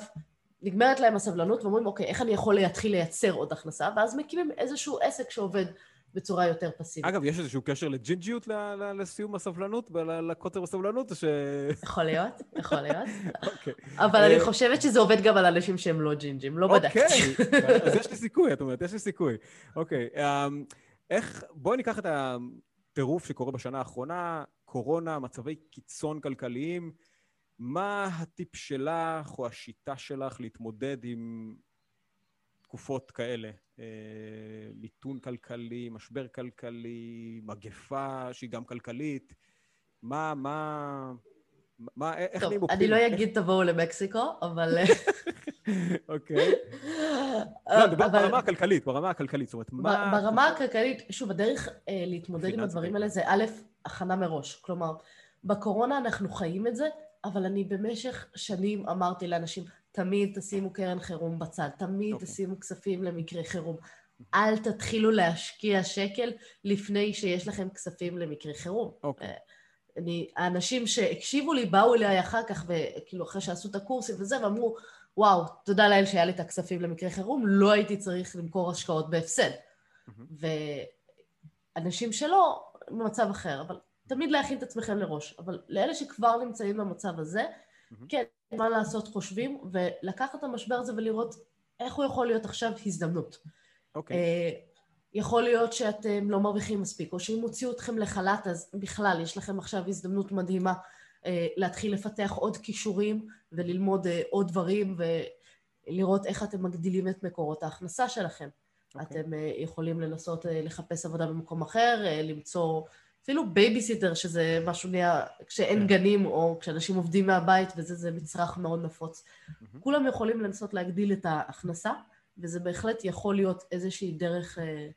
נגמרת להם הסבלנות ואומרים, אוקיי, איך אני יכול להתחיל לייצר עוד הכנסה? ואז מקימים איזשהו עסק שעובד בצורה יותר פסיבית. אגב, יש איזשהו קשר לג'ינג'יות לסיום הסבלנות, לקוצר בסבלנות, או ש... יכול להיות, יכול להיות. אוקיי. אבל אה, אני חושבת שזה עובד גם על אנשים שהם לא ג'ינג'ים, לא בדקתי. אוקיי, אז יש לי סיכוי, את אומרת, יש לי סיכוי. אוקיי, אמ, איך, בואי ניקח את הטירוף שקורה בשנה האחרונה, קורונה, מצבי קיצון כלכליים. מה הטיפ שלך או השיטה שלך להתמודד עם תקופות כאלה? אה, מיתון כלכלי, משבר כלכלי, מגפה שהיא גם כלכלית. מה, מה, מה, איך טוב, נהיים אני לא? אגיד תבואו למקסיקו, אבל... אוקיי. לא, אני מדבר אבל- ברמה הכלכלית, ברמה הכלכלית. זאת אומרת, מה... ברמה הכלכלית, שוב, הדרך אה, להתמודד עם הדברים בעיקר. האלה זה א', הכנה מראש. כלומר, בקורונה אנחנו חיים את זה, אבל אני במשך שנים אמרתי לאנשים, תמיד תשימו קרן חירום בצד, תמיד אוקיי. תשימו כספים למקרה חירום. אל תתחילו להשקיע שקל לפני שיש לכם כספים למקרה חירום. אוקיי. אה, אני, האנשים שהקשיבו לי באו אליי אחר כך, וכאילו אחרי שעשו את הקורסים וזה, ואמרו, וואו, תודה לאל שהיה לי את הכספים למקרה חירום, לא הייתי צריך למכור השקעות בהפסד. מהמם. ואנשים שלא, במצב אחר, אבל תמיד להכין את עצמכם לראש. אבל לאלה שכבר נמצאים במצב הזה, מהמם. כן, מה לעשות חושבים, ולקחת את המשבר הזה ולראות איך הוא יכול להיות עכשיו הזדמנות. אוקיי. אה, יכול להיות שאתם לא מרוויחים מספיק, או שאם הוציאו אתכם לחל"ת, אז בכלל יש לכם עכשיו הזדמנות מדהימה אה, להתחיל לפתח עוד כישורים וללמוד אה, עוד דברים ולראות איך אתם מגדילים את מקורות ההכנסה שלכם. אוקיי. אתם אה, יכולים לנסות אה, לחפש עבודה במקום אחר, אה, למצוא אפילו בייביסיטר, שזה משהו נהיה, כשאין כן. גנים או כשאנשים עובדים מהבית, וזה זה מצרך מאוד נפוץ. כולם יכולים לנסות להגדיל את ההכנסה, וזה בהחלט יכול להיות איזושהי דרך, אה,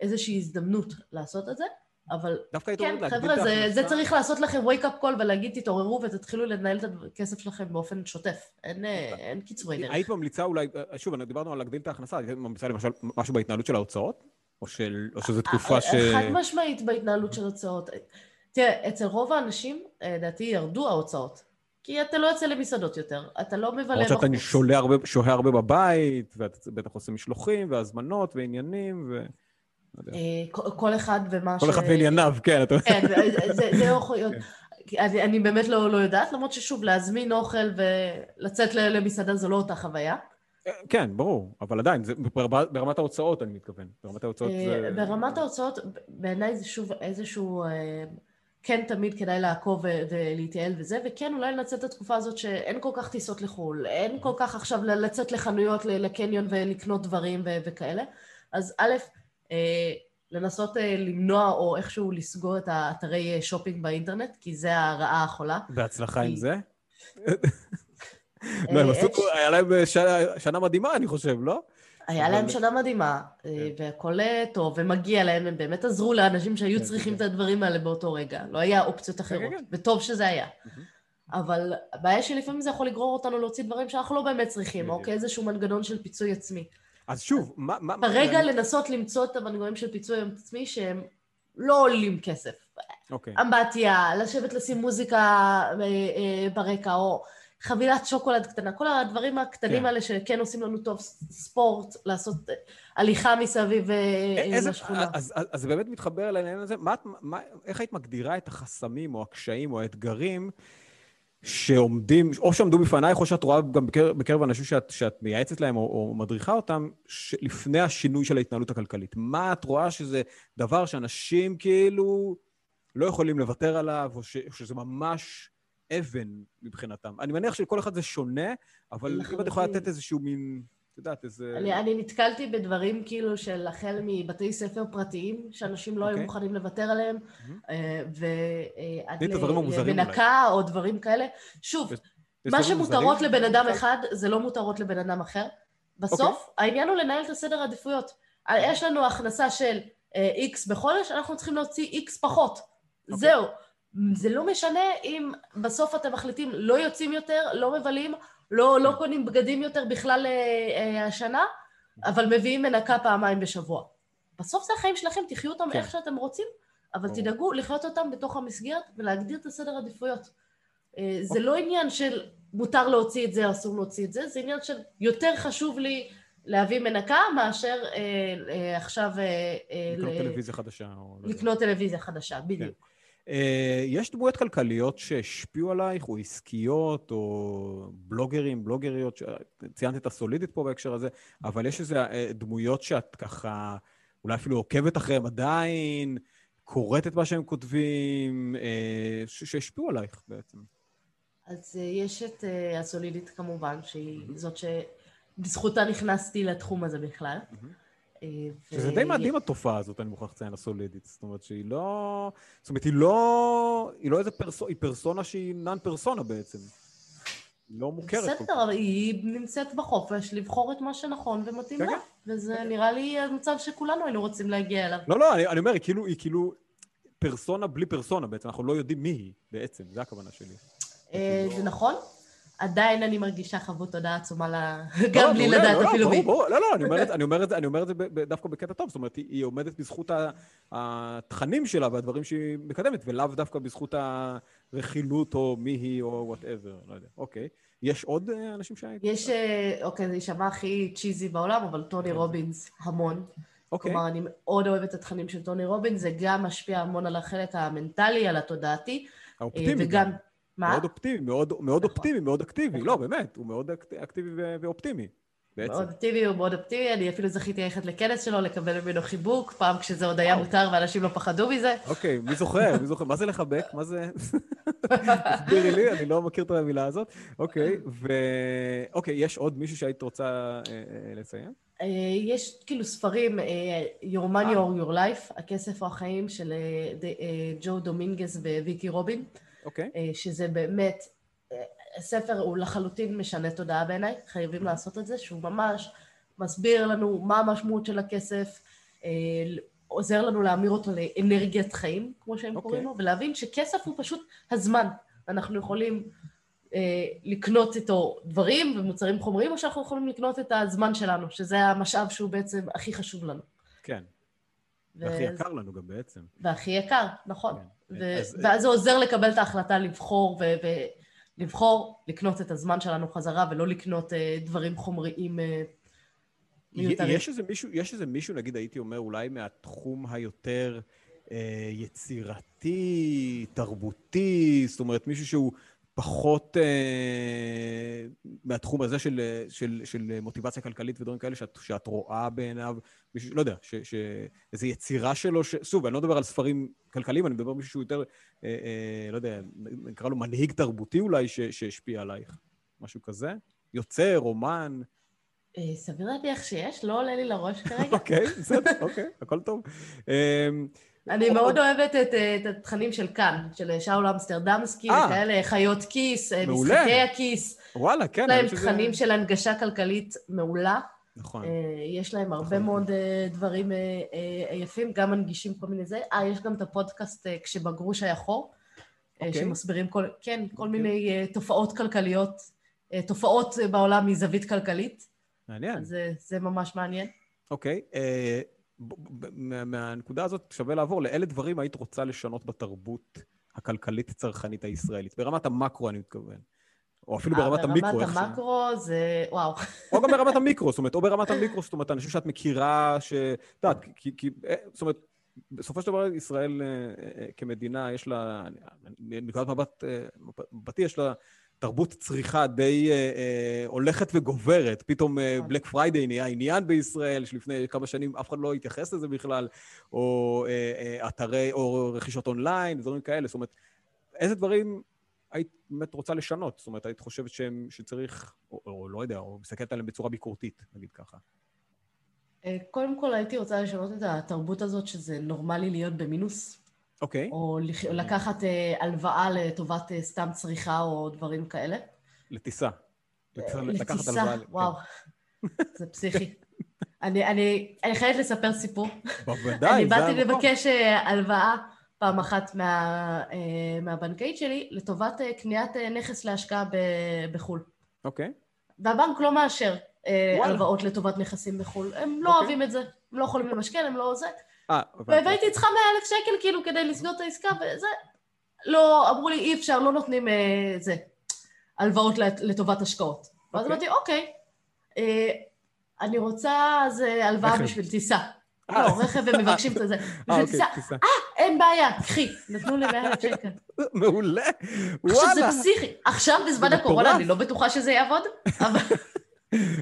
איזושהי הזדמנות לעשות את זה, אבל דווקא היית כן, אומרת להגדיל חבר'ה, את זה, ההכנסה. זה צריך לעשות לכם wake up call ולהגיד תתעוררו ותתחילו לנהל את הכסף שלכם באופן שוטף. אין, אה, אין קיצורי דרך. היית ממליצה אולי, אה, שוב, דיברנו על להגדיל את ההכנסה, היית ממליצה למשל משהו בהתנהלות של ההוצאות? או של- או שזו תקופה ש... אה, חד משמעית בהתנהלות של הוצאות. תראה, אצל רוב האנשים, אה, לדעתי, ירדו ההוצאות. כי אתה לא יוצא למסעדות יותר, אתה לא מבלה למרות שאתה בחוץ. הרבה- שוהה הרבה בבית, ואתה בטח עושה משלוחים, והזמנות, ועניינים, ו... לא. אה, כל- אחד ומה כל אחד וענייניו, כן, אתה... כן, זה, זה לא יכול להיות. אני, אני באמת לא, לא יודעת, למרות ששוב, להזמין אוכל ולצאת למסעדה זו לא אותה חוויה. כן, ברור, אבל עדיין, זה ברמת ההוצאות אני מתכוון. ברמת ההוצאות אה, זה... ברמת ההוצאות, בעיניי זה שוב איזשהו... אה, כן תמיד כדאי לעקוב ולהתייעל וזה, וכן אולי לנצל את התקופה הזאת שאין כל כך טיסות לחו"ל, אין כל כך עכשיו לצאת לחנויות, לקניון ולקנות דברים ו- וכאלה. אז א', אה, לנסות אה, למנוע או איכשהו לסגור את האתרי אה, שופינג באינטרנט, כי זה הרעה החולה. בהצלחה עם כי- זה. לא, הם אה, עשו, יש- היה להם שנה- שנה מדהימה, אני חושב, לא? היה להם שנה מדהימה, אה, והכל אה, טוב, ומגיע להם, הם באמת עזרו לאנשים שהיו כן, צריכים את כן. הדברים האלה באותו רגע. לא היה אופציות אחרות, כן. וטוב שזה היה. אבל הבעיה שלפעמים זה יכול לגרור אותנו להוציא דברים שאנחנו לא באמת צריכים. או כאיזשהו מנגנון של פיצוי עצמי. אז שוב, מה... כרגע לנסות למצוא את המנגנונים של פיצוי עצמי שהם לא עולים כסף. אוקיי. אמבטיה, לשבת לשים מוזיקה אה, אה, ברקע, או חבילת שוקולד קטנה, כל הדברים הקטנים כן. האלה שכן עושים לנו טוב, ספורט, לעשות אה, הליכה מסביב אה, איזה, לשכונה. אז, אז, אז זה באמת מתחבר לעניין הזה. מה, מה, איך היית מגדירה את החסמים או הקשיים או האתגרים שעומדים, או שעמדו בפנייך, או שאת רואה גם בקרב, בקרב אנשים שאת, שאת מייעצת להם או, או מדריכה אותם, לפני השינוי של ההתנהלות הכלכלית. מה את רואה שזה דבר שאנשים כאילו לא יכולים לוותר עליו, או, ש, או שזה ממש אבן מבחינתם? אני מניח שלכל אחד זה שונה, אבל אם את יכולה לתת איזשהו מין... את יודעת, איזה... אני, אני נתקלתי בדברים כאילו של החל מבתי ספר פרטיים, שאנשים לא okay. היו אוקיי. מוכנים לוותר עליהם, mm-hmm. ועד למנקה או דברים כאלה. שוב, מה שמותרות לבן אדם אחד, זה לא מותרות לבן אדם אחר. בסוף, okay. אוקיי. העניין הוא לנהל את הסדר העדיפויות. יש לנו הכנסה של איקס בחודש, אנחנו צריכים להוציא איקס פחות. Okay. אוקיי. זהו. זה לא משנה אם בסוף אתם מחליטים לא יוצאים יותר, לא מבלים, לא, לא קונים בגדים יותר בכלל אה, אה, השנה, אבל מביאים מנקה פעמיים בשבוע. בסוף זה החיים שלכם, תחיו אותם כן. איך שאתם רוצים, אבל או. תדאגו לחיות אותם בתוך המסגרת ולהגדיר את הסדר עדיפויות. אה, זה לא עניין של מותר להוציא את זה אסור להוציא את זה, זה עניין של יותר חשוב לי להביא מנקה מאשר אה, אה, עכשיו... אה, לקנות ל... טלוויזיה חדשה. או... לא לקנות טלוויזיה חדשה, בדיוק. כן. אה, יש דמויות כלכליות שהשפיעו עלייך, או עסקיות, או בלוגרים, בלוגריות, ציינת את הסולידית פה בהקשר הזה, אבל יש איזה אה, דמויות שאת ככה, אולי אפילו עוקבת אחריהם עדיין, קוראת את מה שהם כותבים, אה, שהשפיעו עלייך בעצם. אז יש את הסולידית כמובן, שהיא זאת שבזכותה נכנסתי לתחום הזה בכלל. Mm-hmm. ו... שזה די מדהים התופעה הזאת, אני מוכרח לציין, הסולידית. זאת אומרת שהיא לא... זאת אומרת, היא לא... היא לא איזה פרסונה, היא פרסונה שהיא נאן פרסונה בעצם. היא לא מוכרת. בסדר, היא נמצאת בחופש לבחור את מה שנכון ומתאים כן, לה. כן. וזה. נראה לי המצב שכולנו היינו רוצים להגיע אליו. לא, לא, אני, אני אומר, היא כאילו, היא כאילו פרסונה בלי פרסונה בעצם. אנחנו לא יודעים מי היא בעצם, זו הכוונה שלי. אה, זה נכון. עדיין אני מרגישה חבות תודה עצומה לא, גם בלי לדעת לא, אפילו מי. לא, לא, אני אומר את זה דווקא בקטע טוב, זאת אומרת, היא עומדת בזכות התכנים שלה והדברים שהיא מקדמת, ולאו דווקא בזכות הרכילות או מי היא או whatever, לא יודע. אוקיי. יש עוד אה, אנשים שהיית? יש, אה, אוקיי, זה יישמע הכי cheesy בעולם, אבל טוני כן. רובינס המון. אוקיי. כלומר, אני מאוד אוהבת את התכנים של טוני רובינס, זה גם משפיע המון על החלק המנטלי, על התודעתי. האופטימי. וגם... מה? מאוד אופטימי, מאוד, מאוד נכון. אופטימי, מאוד אקטיבי. לא, באמת, הוא מאוד אקטיבי ואופטימי. בעצם. מאוד אופטימי, הוא מאוד אופטימי, אני אפילו זכיתי ללכת לכנס שלו, לקבל ממנו חיבוק, פעם כשזה עוד היה מותר ואנשים לא פחדו מזה. אוקיי, מי זוכר? מי זוכר? מה זה לחבק? מה זה... תסבירי לי, אני לא מכיר את המילה הזאת. אוקיי, ו... אוקיי, יש עוד מישהו שהיית רוצה אה, אה, לציין? אה, יש כאילו ספרים, Your Money or Your Life, הכסף או החיים של ג'ו דומינגס וויקי רובין. אוקיי. Okay. אה, שזה באמת, הספר הוא לחלוטין משנה תודעה בעיניי, חייבים mm-hmm. לעשות את זה, שהוא ממש מסביר לנו מה המשמעות של הכסף, אה, עוזר לנו להמיר אותו לאנרגיית חיים, כמו שהם okay. אוקיי. קוראים לו, ולהבין שכסף הוא פשוט הזמן. אנחנו יכולים אה, לקנות איתו דברים ומוצרים חומריים, או שאנחנו יכולים לקנות את הזמן שלנו, שזה המשאב שהוא בעצם הכי חשוב לנו. כן. והכי יקר לנו גם בעצם. והכי יקר, נכון. כן. ו- אז... ואז זה עוזר לקבל את ההחלטה לבחור, ו- ולבחור לקנות את הזמן שלנו חזרה, ולא לקנות uh, דברים חומריים uh, מיותרים. יש איזה מישהו, יש איזה מישהו, נגיד, הייתי אומר, אולי מהתחום היותר uh, יצירתי, תרבותי, זאת אומרת, מישהו שהוא פחות אה, מהתחום הזה של, של, של מוטיבציה כלכלית ודברים כאלה שאת, שאת רואה בעיניו, מישהו, לא יודע, איזו יצירה שלו, ש, שוב, אני לא מדבר על ספרים כלכליים, אני מדבר על מישהו שהוא יותר, אה, אה, לא יודע, נקרא לו מנהיג תרבותי אולי, ש, שהשפיע עלייך, משהו כזה? יוצר, אומן? אה, סביר להניח שיש, לא עולה לי לראש כרגע. אוקיי, בסדר, אוקיי, הכל טוב. אה, אני מאוד אוהבת את, את התכנים של כאן, של שאול אמסטרדמסקי, אה. וכאלה, חיות כיס, אה, מעולה. משחקי הכיס. וואלה, כן. יש להם תכנים של הנגשה כלכלית מעולה. נכון. יש להם הרבה נכון. מאוד דברים יפים, גם מנגישים כל מיני זה. אה, יש גם את הפודקאסט כשבגרוש היה חור, okay. אוקיי. שמסבירים כל, כן, כל okay. אוקיי. מיני תופעות כלכליות, תופעות בעולם מזווית כלכלית. מעניין. אז זה ממש מעניין. אוקיי. Okay. מהנקודה הזאת שווה לעבור לאלה דברים היית רוצה לשנות בתרבות הכלכלית-צרכנית הישראלית. ברמת המקרו, אני מתכוון. או אפילו ברמת אה, המיקרו. ברמת המקרו זה... וואו. או גם ברמת המיקרו, זאת אומרת, או ברמת המיקרו, זאת אומרת, אנשים שאת מכירה, ש... את יודעת, כי... כי... אה, זאת אומרת, בסופו של דבר ישראל אה, אה, כמדינה, יש לה, מנקודת מבט, אה, מבטי, יש לה תרבות צריכה די אה, אה, הולכת וגוברת. פתאום Black Friday נהיה עניין בישראל, שלפני כמה שנים אף אחד לא התייחס לזה בכלל, או אה, אה, אתרי, או רכישות אונליין, דברים כאלה. זאת אומרת, איזה דברים היית באמת רוצה לשנות? זאת אומרת, היית חושבת שהם, שצריך, או, או לא יודע, או מסתכלת עליהם בצורה ביקורתית, נגיד ככה. אה, קודם כל הייתי רוצה לשנות את התרבות הזאת שזה נורמלי להיות במינוס. אוקיי. או לקחת אה, הלוואה לטובת אה, סתם צריכה או דברים כאלה. לטיסה. לטיסה, וואו. זה פסיכי. אני, אני, אני חייבת לספר סיפור. בוודאי, אני באתי לבקש הלוואה פעם אחת מה, מהבנקאית שלי לטובת קניית נכס להשקעה בחו"ל. אוקיי. והבנק לא מאשר. אה, הלוואות לטובת נכסים בחו"ל. הם לא אוקיי. אוהבים את זה, הם לא יכולים למשכן, הם לא זה. אה, והייתי צריכה 100 אלף שקל כאילו כדי לסגור את העסקה, וזה... לא, אמרו לי, אי אפשר, לא נותנים אה, זה, הלוואות לטובת השקעות. ואז אוקיי. אמרתי, אוקיי, אה, אני רוצה אז הלוואה בשביל טיסה. לא, רכב הם מבקשים את זה. בשביל אוקיי, טיסה. אה, אין בעיה, קחי. נתנו לי 100 אלף שקל. מעולה, וואלה. עכשיו זה פסיכי. עכשיו, בזמן הקורונה, אני לא בטוחה שזה יעבוד, אבל...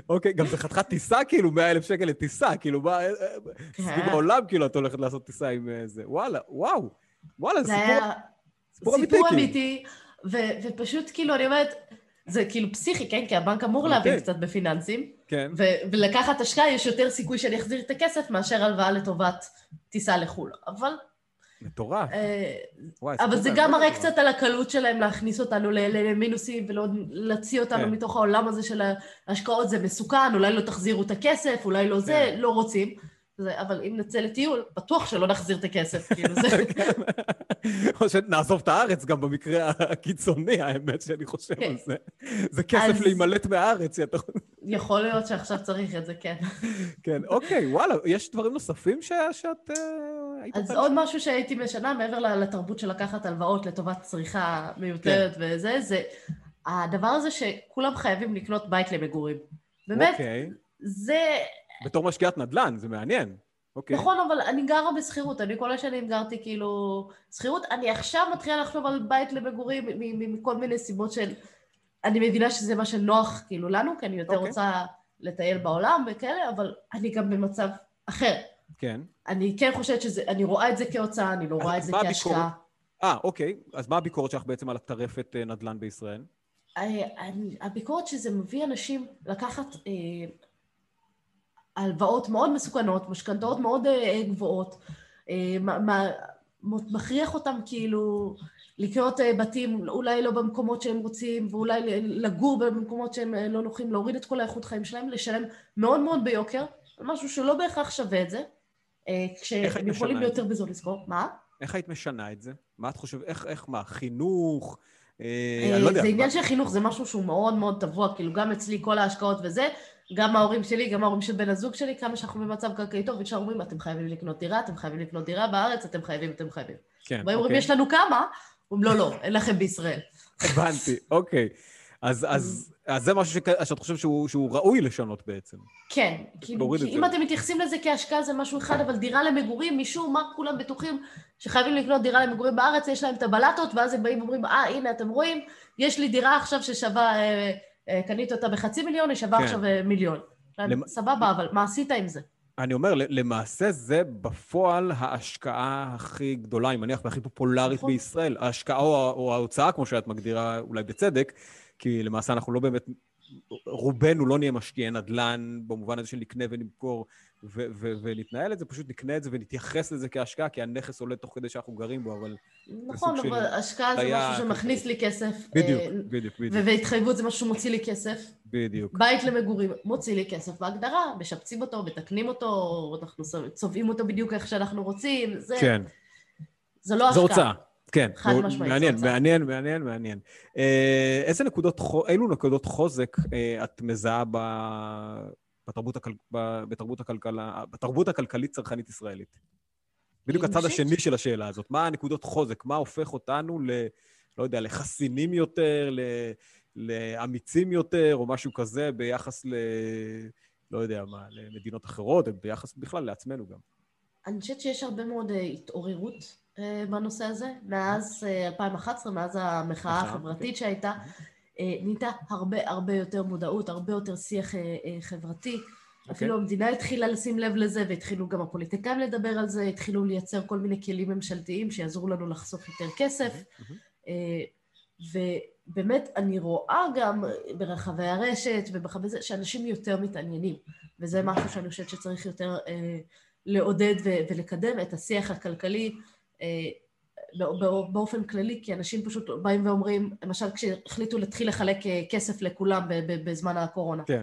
אוקיי, גם זה חתיכת טיסה, כאילו, 100 אלף שקל לטיסה, כאילו, מה, אה, אה, סביב העולם, כאילו, את הולכת לעשות טיסה עם אה, זה. וואלה, וואו, וואלה, זה סיפור אמיתי, סיפור כאילו. אמיתי, ופשוט, כאילו, אני אומרת, זה כאילו פסיכי, כן? כי הבנק אמור להבין קצת בפיננסים. כן. ולקחת השקעה, יש יותר סיכוי שאני אחזיר את הכסף מאשר הלוואה לטובת טיסה לחו"ל. אבל מטורף. וואי, אבל זה גם מראה קצת על הקלות שלהם להכניס אותנו למינוסים ולהוציא אותנו כן. מתוך העולם הזה של ההשקעות, זה מסוכן, אולי לא תחזירו את הכסף, אולי לא זה, כן. לא רוצים. זה, אבל אם נצא לטיול, בטוח שלא נחזיר את הכסף, כאילו זה... כן. או שנעזוב את הארץ גם במקרה הקיצוני, האמת שאני חושב כן. על זה. זה כסף אז... להימלט מהארץ. יכול להיות שעכשיו צריך את זה, כן. כן, אוקיי, וואלה, יש דברים נוספים ש... שאת uh, היית... אז עוד משהו שהייתי משנה, מעבר לתרבות של לקחת הלוואות לטובת צריכה מיותרת כן. וזה, זה הדבר הזה שכולם חייבים לקנות בית למגורים. באמת, אוקיי. זה... בתור משקיעת נדל"ן, זה מעניין. אוקיי. נכון, אבל אני גרה בשכירות, אני כל השנים גרתי כאילו שכירות. אני עכשיו מתחילה לחשוב על בית למגורים מכל מיני סיבות של... אני מבינה שזה מה שנוח כאילו לנו, כי אני יותר אוקיי. רוצה לטייל בעולם וכאלה, אבל אני גם במצב אחר. כן. אני כן חושבת שזה, אני רואה את זה כהוצאה, אני לא רואה את זה כהשקעה. אה, אוקיי. אז מה הביקורת שלך בעצם על הטרפת אה, נדל"ן בישראל? אה, הביקורת שזה מביא אנשים לקחת אה, הלוואות מאוד מסוכנות, משכנתאות מאוד גבוהות, מכריח אותם כאילו לקנות בתים אולי לא במקומות שהם רוצים, ואולי לגור במקומות שהם לא נוחים, להוריד את כל האיכות חיים שלהם, לשלם מאוד מאוד ביוקר, על משהו שלא בהכרח שווה את זה, כשהם יכולים ביותר בזול לזכור. מה? איך היית משנה את זה? מה את חושבת? איך, איך, מה, חינוך? אה, לא זה עניין של חינוך, זה משהו שהוא מאוד מאוד טבוע, כאילו גם אצלי כל ההשקעות וזה, גם ההורים שלי, גם ההורים של בן הזוג שלי, כמה שאנחנו במצב קרקעי טוב, וישר אומרים, אתם חייבים לקנות דירה, אתם חייבים לקנות דירה בארץ, אתם חייבים, אתם חייבים. כן, אוקיי. אומרים, יש לנו כמה? אומרים, לא, לא, אין לכם בישראל. הבנתי, אוקיי. אז, אז, אז זה משהו שאת, שאת חושבת שהוא, שהוא ראוי לשנות בעצם. כן, כאילו, כי אם אתם מתייחסים לזה כהשקעה זה משהו אחד, אבל דירה למגורים, משום מה כולם בטוחים שחייבים לקנות דירה למגורים בארץ, יש להם את הבלטות, ואז הם באים ואומרים, אה, הנה, אתם רואים, יש לי דירה עכשיו ששווה, אה, אה, קנית אותה בחצי מיליון, היא שווה כן. עכשיו אה, מיליון. למ... סבבה, אבל מה עשית עם זה? אני אומר, למעשה זה בפועל ההשקעה הכי גדולה, אני מניח, והכי פופולרית נכון. בישראל. ההשקעה או, או ההוצאה, כמו שאת מגדירה אולי בצדק, כי למעשה אנחנו לא באמת, רובנו לא נהיה משקיעי נדל"ן במובן הזה של נקנה ונמכור ו- ו- ונתנהל את זה, פשוט נקנה את זה ונתייחס לזה כהשקעה, כי הנכס עולה תוך כדי שאנחנו גרים בו, אבל... נכון, אבל השקעה זה משהו שמכניס לי כסף. בדיוק, אה, בדיוק, בדיוק. והתחייבות זה משהו שמוציא לי כסף. בדיוק. בית למגורים מוציא לי כסף בהגדרה, משפצים אותו, מתקנים אותו, אנחנו צובעים אותו בדיוק איך שאנחנו רוצים, זה... כן. זה לא השקעה. זו הוצאה. כן, חד משמעית. מעניין, מעניין, מעניין, מעניין. אה, איזה נקודות, אילו נקודות חוזק אה, את מזהה ב, בתרבות, הכל, בתרבות, הכלכלה, בתרבות הכלכלית צרכנית ישראלית? בדיוק הצד השני של השאלה הזאת. מה הנקודות חוזק? מה הופך אותנו ל... לא יודע, לחסינים יותר, ל, לאמיצים יותר, או משהו כזה, ביחס ל... לא יודע מה, למדינות אחרות, ביחס בכלל לעצמנו גם. אני חושבת שיש הרבה מאוד uh, התעוררות בנושא הזה. מאז uh, 2011, מאז המחאה החברתית שהייתה, uh, נהייתה הרבה הרבה יותר מודעות, הרבה יותר שיח חברתי. Okay. אפילו המדינה התחילה לשים לב לזה, והתחילו גם הפוליטיקאים לדבר על זה, התחילו לייצר כל מיני כלים ממשלתיים שיעזרו לנו לחסוך יותר כסף. Mm-hmm. ובאמת, אני רואה גם ברחבי הרשת וברחבי זה, שאנשים יותר מתעניינים, וזה משהו שאני חושבת שצריך יותר אה, לעודד ו- ולקדם את השיח הכלכלי אה, באופן כללי, כי אנשים פשוט באים ואומרים, למשל כשהחליטו להתחיל לחלק כסף לכולם בזמן הקורונה. כן.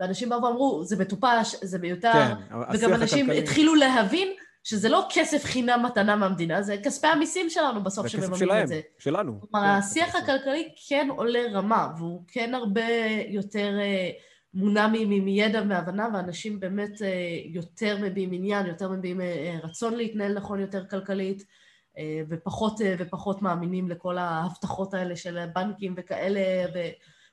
ואנשים באו ואמרו, זה מטופש, זה מיותר, כן, וגם אנשים הכלכלי... התחילו להבין שזה לא כסף חינם מתנה מהמדינה, זה כספי המיסים שלנו בסוף שמממנים את זה. שלנו. כלומר, השיח כן. הכלכלי כן עולה רמה, והוא כן הרבה יותר אה, מונע מידע והבנה, ואנשים באמת אה, יותר מביעים עניין, יותר מביעים אה, רצון להתנהל נכון יותר כלכלית, ופחות ופחות מאמינים לכל ההבטחות האלה של בנקים וכאלה,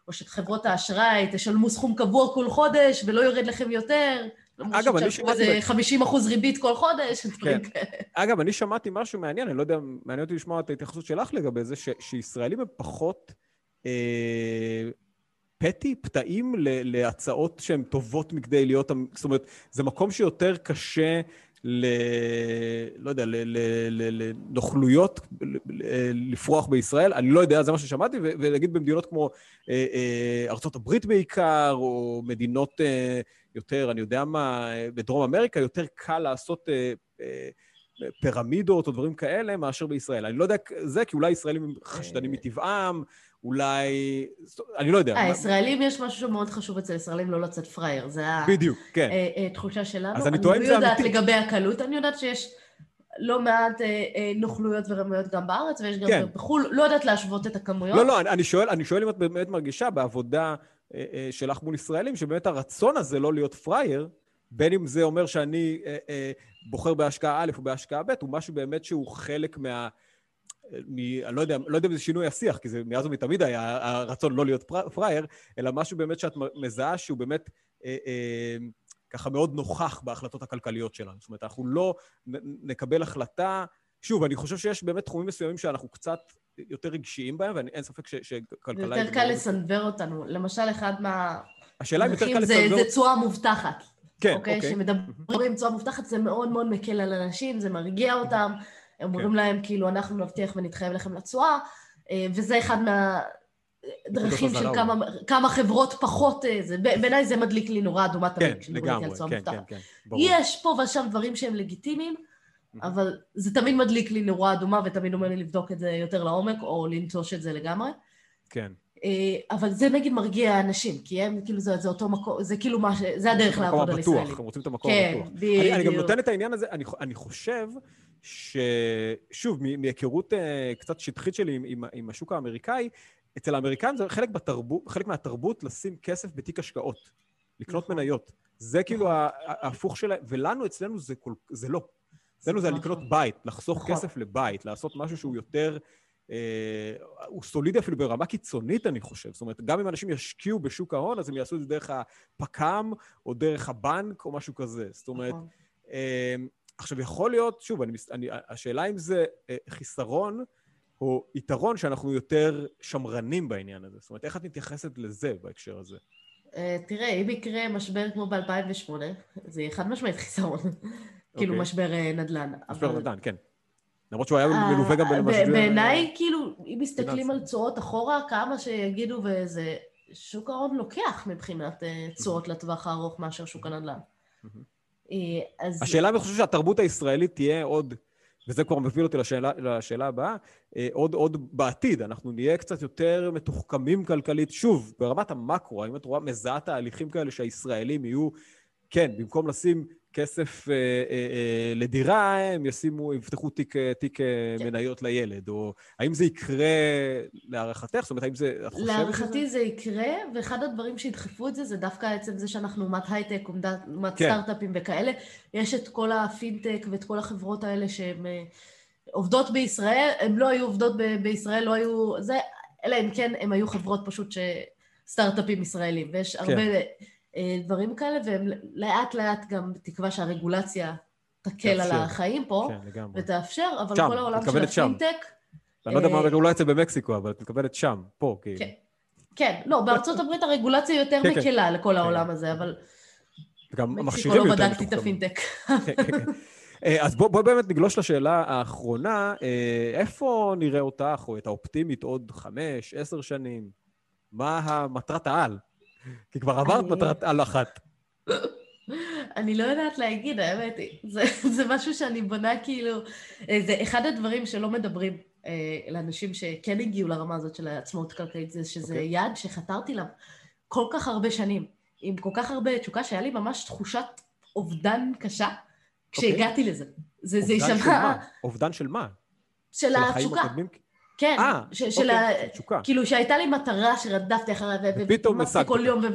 או שחברות האשראי תשלמו סכום קבוע כל חודש ולא יורד לכם יותר. אגב, אני שמעתי... איזה 50 אחוז ריבית כל חודש, כן. אגב, אני שמעתי משהו מעניין, אני לא יודע, מעניין אותי לשמוע את ההתייחסות שלך לגבי זה, ש, שישראלים הם פחות אה, פטי, פתאים להצעות שהן טובות מכדי להיות... זאת אומרת, זה מקום שיותר קשה ל... לא יודע, לנוכלויות לפרוח בישראל. אני לא יודע, זה מה ששמעתי, ולהגיד במדינות כמו אה, אה, הברית בעיקר, או מדינות אה, יותר, אני יודע מה, בדרום אמריקה, יותר קל לעשות פירמידות או דברים כאלה מאשר בישראל. אני לא יודע זה, כי אולי ישראלים הם חשדנים מטבעם, אולי... אני לא יודע. הישראלים, יש משהו מאוד חשוב אצל ישראלים לא לצאת פראייר, זה בדיוק, כן. התחושה שלנו. אז אני טועה אם זה אמיתי. אני לא יודעת לגבי הקלות, אני יודעת שיש לא מעט נוכלויות ורמיות גם בארץ, ויש גם כן. בחו"ל, לא יודעת להשוות את הכמויות. לא, לא, אני שואל, אני שואל אם את באמת מרגישה בעבודה שלך מול ישראלים, שבאמת הרצון הזה לא להיות פראייר, בין אם זה אומר שאני בוחר בהשקעה א' או בהשקעה ב', הוא משהו באמת שהוא חלק מה... מ, אני לא יודע, לא יודע אם זה שינוי השיח, כי זה מאז ומתמיד היה הרצון לא להיות פראייר, אלא משהו באמת שאת מזהה שהוא באמת אה, אה, ככה מאוד נוכח בהחלטות הכלכליות שלנו. זאת אומרת, אנחנו לא נקבל החלטה... שוב, אני חושב שיש באמת תחומים מסוימים שאנחנו קצת יותר רגשיים בהם, ואין ספק שכלכלה... יותר קל לסנוור אותנו. למשל, אחד מה... השאלה אם יותר קל לסנוור... זה תשואה מובטחת. כן, אוקיי. אוקיי. כשמדברים תשואה מובטחת זה מאוד מאוד מקל על אנשים, זה מרגיע אותם. אומרים כן. להם, כאילו, אנחנו נבטיח ונתחייב לכם לתשואה, אה, וזה אחד מהדרכים של כמה, כמה חברות פחות... אה, זה, בעיניי זה מדליק לי נורא אדומה תמיד, כן, לגמרי, כן, כן, כן, ברור. יש פה ושם דברים שהם לגיטימיים, אבל זה תמיד מדליק לי נורא אדומה, ותמיד אומר לי לבדוק את זה יותר לעומק, או לנטוש את זה לגמרי. כן. אה, אבל זה נגיד מרגיע אנשים, כי הם, כאילו, זה, זה אותו מקום, זה כאילו מה ש... זה הדרך לעבוד על ישראלים. הם רוצים את המקום הבטוח. כן, בדיוק. אני, אני גם נותן את העניין הזה, אני, אני חושב ששוב, מהיכרות uh, קצת שטחית שלי עם, עם, עם השוק האמריקאי, אצל האמריקאים זה חלק, בתרבות, חלק מהתרבות לשים כסף בתיק השקעות, לקנות נכון. מניות. זה כאילו נכון. ההפוך שלהם, ולנו, אצלנו זה, כל, זה לא. אצלנו זה נכון. לקנות בית, לחסוך נכון. כסף לבית, לעשות משהו שהוא יותר... אה, הוא סולידי אפילו ברמה קיצונית, אני חושב. זאת אומרת, גם אם אנשים ישקיעו בשוק ההון, אז הם יעשו את זה דרך הפק"ם, או דרך הבנק, או משהו כזה. זאת אומרת, נכון. אה, עכשיו, יכול להיות, שוב, אני, אני, השאלה אם זה אה, חיסרון או יתרון שאנחנו יותר שמרנים בעניין הזה. זאת אומרת, איך את מתייחסת לזה בהקשר הזה? Uh, תראה, אם יקרה משבר כמו ב-2008, זה חד משמעית חיסרון. כאילו אוקיי. משבר uh, נדל"ן. משבר. נדל"ן, כן. למרות שהוא היה מלווה גם במשבר... בעיניי, כאילו, אם מסתכלים על תשואות אחורה, כמה שיגידו וזה... שוק ההון לוקח מבחינת תשואות לטווח הארוך מאשר שוק הנדל"ן. אה, אז... השאלה, אני חושב שהתרבות הישראלית תהיה עוד, וזה כבר מביא אותי לשאלה, לשאלה הבאה, אה, עוד, עוד בעתיד, אנחנו נהיה קצת יותר מתוחכמים כלכלית. שוב, ברמת המקרו, האם את רואה מזהה תהליכים כאלה שהישראלים יהיו, כן, במקום לשים כסף אה, אה, אה, לדירה, הם ישימו, יפתחו תיק, אה, תיק אה, כן. מניות לילד, או האם זה יקרה להערכתך? זאת אומרת, האם זה, את חושבת להערכתי זה יקרה, ואחד הדברים שידחפו את זה, זה דווקא עצם זה שאנחנו אומת הייטק, אומת כן. סטארט-אפים וכאלה. יש את כל הפינטק ואת כל החברות האלה שהן אה, עובדות בישראל, הן לא היו עובדות ב- בישראל, לא היו... זה, אלא אם כן, הן היו חברות פשוט ש... סטארט-אפים ישראלים, ויש כן. הרבה... אה, דברים כאלה, והם לאט לאט גם תקווה שהרגולציה תקל על. החיים פה, כן. ותאפשר, אבל שם, כל העולם של. הפינטק... אני לא יודע מה אה, זה במקסיקו, אבל את מתכוונת שם, פה, כאילו. כן. כן, לא, בארצות הברית הרגולציה יותר כן. מקלה לכל העולם הזה, אבל גם מקסיקו המכשירים לא יותר בדקתי את. הפינטק. אה, אז בואי בוא באמת נגלוש לשאלה האחרונה. איפה נראה אותך, או את האופטימית, עוד חמש, עשר שנים? מה המטרת העל? כי כבר עברת אני- מטרת על אחת. אני לא יודעת להגיד, האמת היא. זה, זה משהו שאני בונה כאילו... אה, זה אחד הדברים שלא מדברים אה, לאנשים שכן הגיעו לרמה הזאת של העצמאות הכלכלית, זה שזה אוקיי. יעד שחתרתי אליו כל כך הרבה שנים, עם כל כך הרבה תשוקה, שהיה לי ממש תחושת אובדן קשה כשהגעתי לזה. זה, זה אובדן של יישמע... מה? אובדן של מה? של של התשוקה. הקודמים? כן, אה, ש- של אוקיי, ה... של תשוקה. כאילו שהייתה לי מטרה שרדפתי אחריה, ופתאום וחיפשתי השגת כל. יום, ו-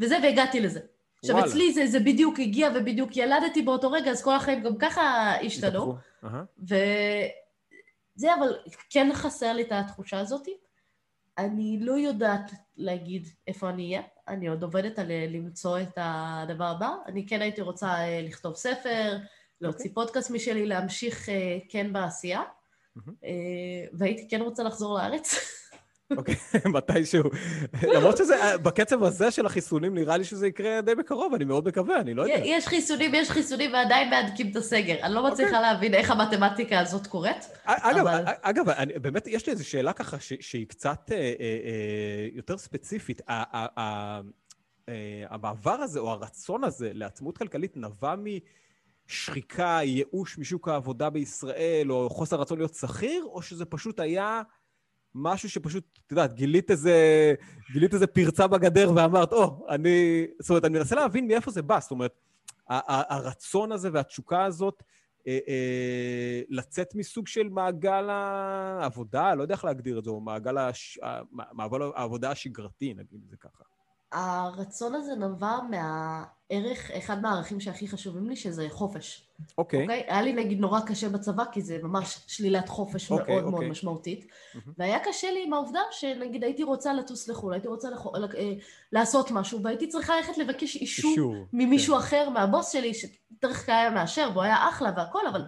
וזה, והגעתי לזה. עכשיו, וואלה. אצלי זה, זה בדיוק הגיע ובדיוק ילדתי באותו רגע, אז כל החיים גם ככה השתנו. וזה, אבל כן חסר לי את התחושה הזאת. אני לא יודעת להגיד איפה אני אהיה, אני עוד עובדת על אה, למצוא את הדבר הבא. אני כן הייתי רוצה אה, לכתוב ספר, להוציא פודקאסט משלי, להמשיך אה, כן בעשייה. אה, והייתי כן רוצה לחזור לארץ. אוקיי, מתישהו. למרות שזה, אה, בקצב הזה של החיסונים, נראה לי שזה יקרה די בקרוב, אני מאוד מקווה, אני לא יודע. יש חיסונים, יש חיסונים, ועדיין מהדקים את הסגר. אני לא מצליחה להבין איך המתמטיקה הזאת קורית. אגב, אבל- אגב, באמת, יש לי איזו שאלה ככה שהיא קצת אה, אה, אה, יותר ספציפית. אה, המעבר הזה, או הרצון הזה לעצמאות כלכלית, נבע משחיקה, ייאוש משוק העבודה בישראל, או חוסר רצון להיות שכיר, או שזה פשוט היה משהו שפשוט, את יודעת, גילית איזה, גילית איזה פרצה בגדר ואמרת, או, oh, אני... זאת אומרת, אני מנסה להבין מאיפה זה בא. זאת אומרת, הרצון הזה והתשוקה הזאת, אה, אה, לצאת מסוג של מעגל העבודה, לא יודע איך להגדיר את זה, או מעגל הש... מעגל העבודה השגרתי, נגיד את זה ככה. הרצון הזה נבע מהערך, אחד מהערכים שהכי חשובים לי, שזה חופש. אוקיי. אוקיי? היה לי נגיד נורא קשה בצבא, כי זה ממש שלילת חופש מאוד אוקיי, מאוד אוקיי. משמעותית. מהמם. והיה קשה לי עם העובדה שנגיד הייתי רוצה לטוס לחו"ל, הייתי רוצה לח... אה, לעשות משהו, והייתי צריכה ללכת לבקש אישור אישור. ממישהו כן. אחר, מהבוס שלי, שדרך כלל היה מאשר, והוא היה אחלה והכל, אבל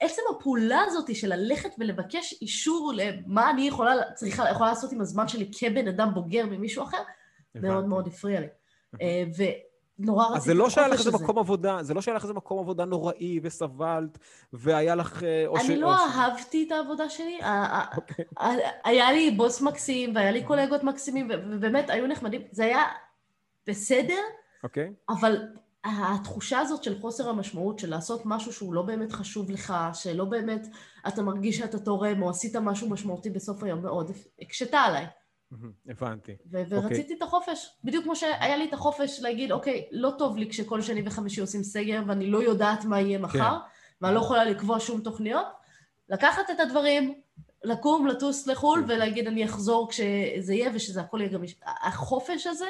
עצם הפעולה הזאת של ללכת ולבקש אישור למה אני יכולה, צריכה, יכולה לעשות עם הזמן שלי כבן אדם בוגר ממישהו אחר, מאוד. מאוד הפריע לי. אה, ונורא רציתי אז זה לא שהיה לך איזה. מקום עבודה, זה לא שהיה לך איזה מקום עבודה נוראי וסבלת, והיה לך... אה, אני לא אהבתי את העבודה שלי. אוקיי. היה לי בוס מקסים, והיה לי קולגות מקסימים, ובאמת היו נחמדים. זה היה בסדר, אוקיי? אבל התחושה הזאת של חוסר המשמעות, של לעשות משהו שהוא לא באמת חשוב לך, שלא באמת אתה מרגיש שאתה תורם, או עשית משהו משמעותי בסוף היום, מאוד הקשתה עליי. הבנתי. ו- ורציתי אוקיי. את החופש. בדיוק כמו שהיה לי את החופש להגיד, אוקיי, לא טוב לי כשכל שני וחמישי עושים סגר, ואני לא יודעת מה יהיה מחר, כן. ואני לא יכולה לקבוע שום תוכניות. לקחת את הדברים, לקום, לטוס לחו"ל, כן. ולהגיד, אני אחזור כשזה יהיה, ושזה הכל יהיה גמיש. החופש הזה,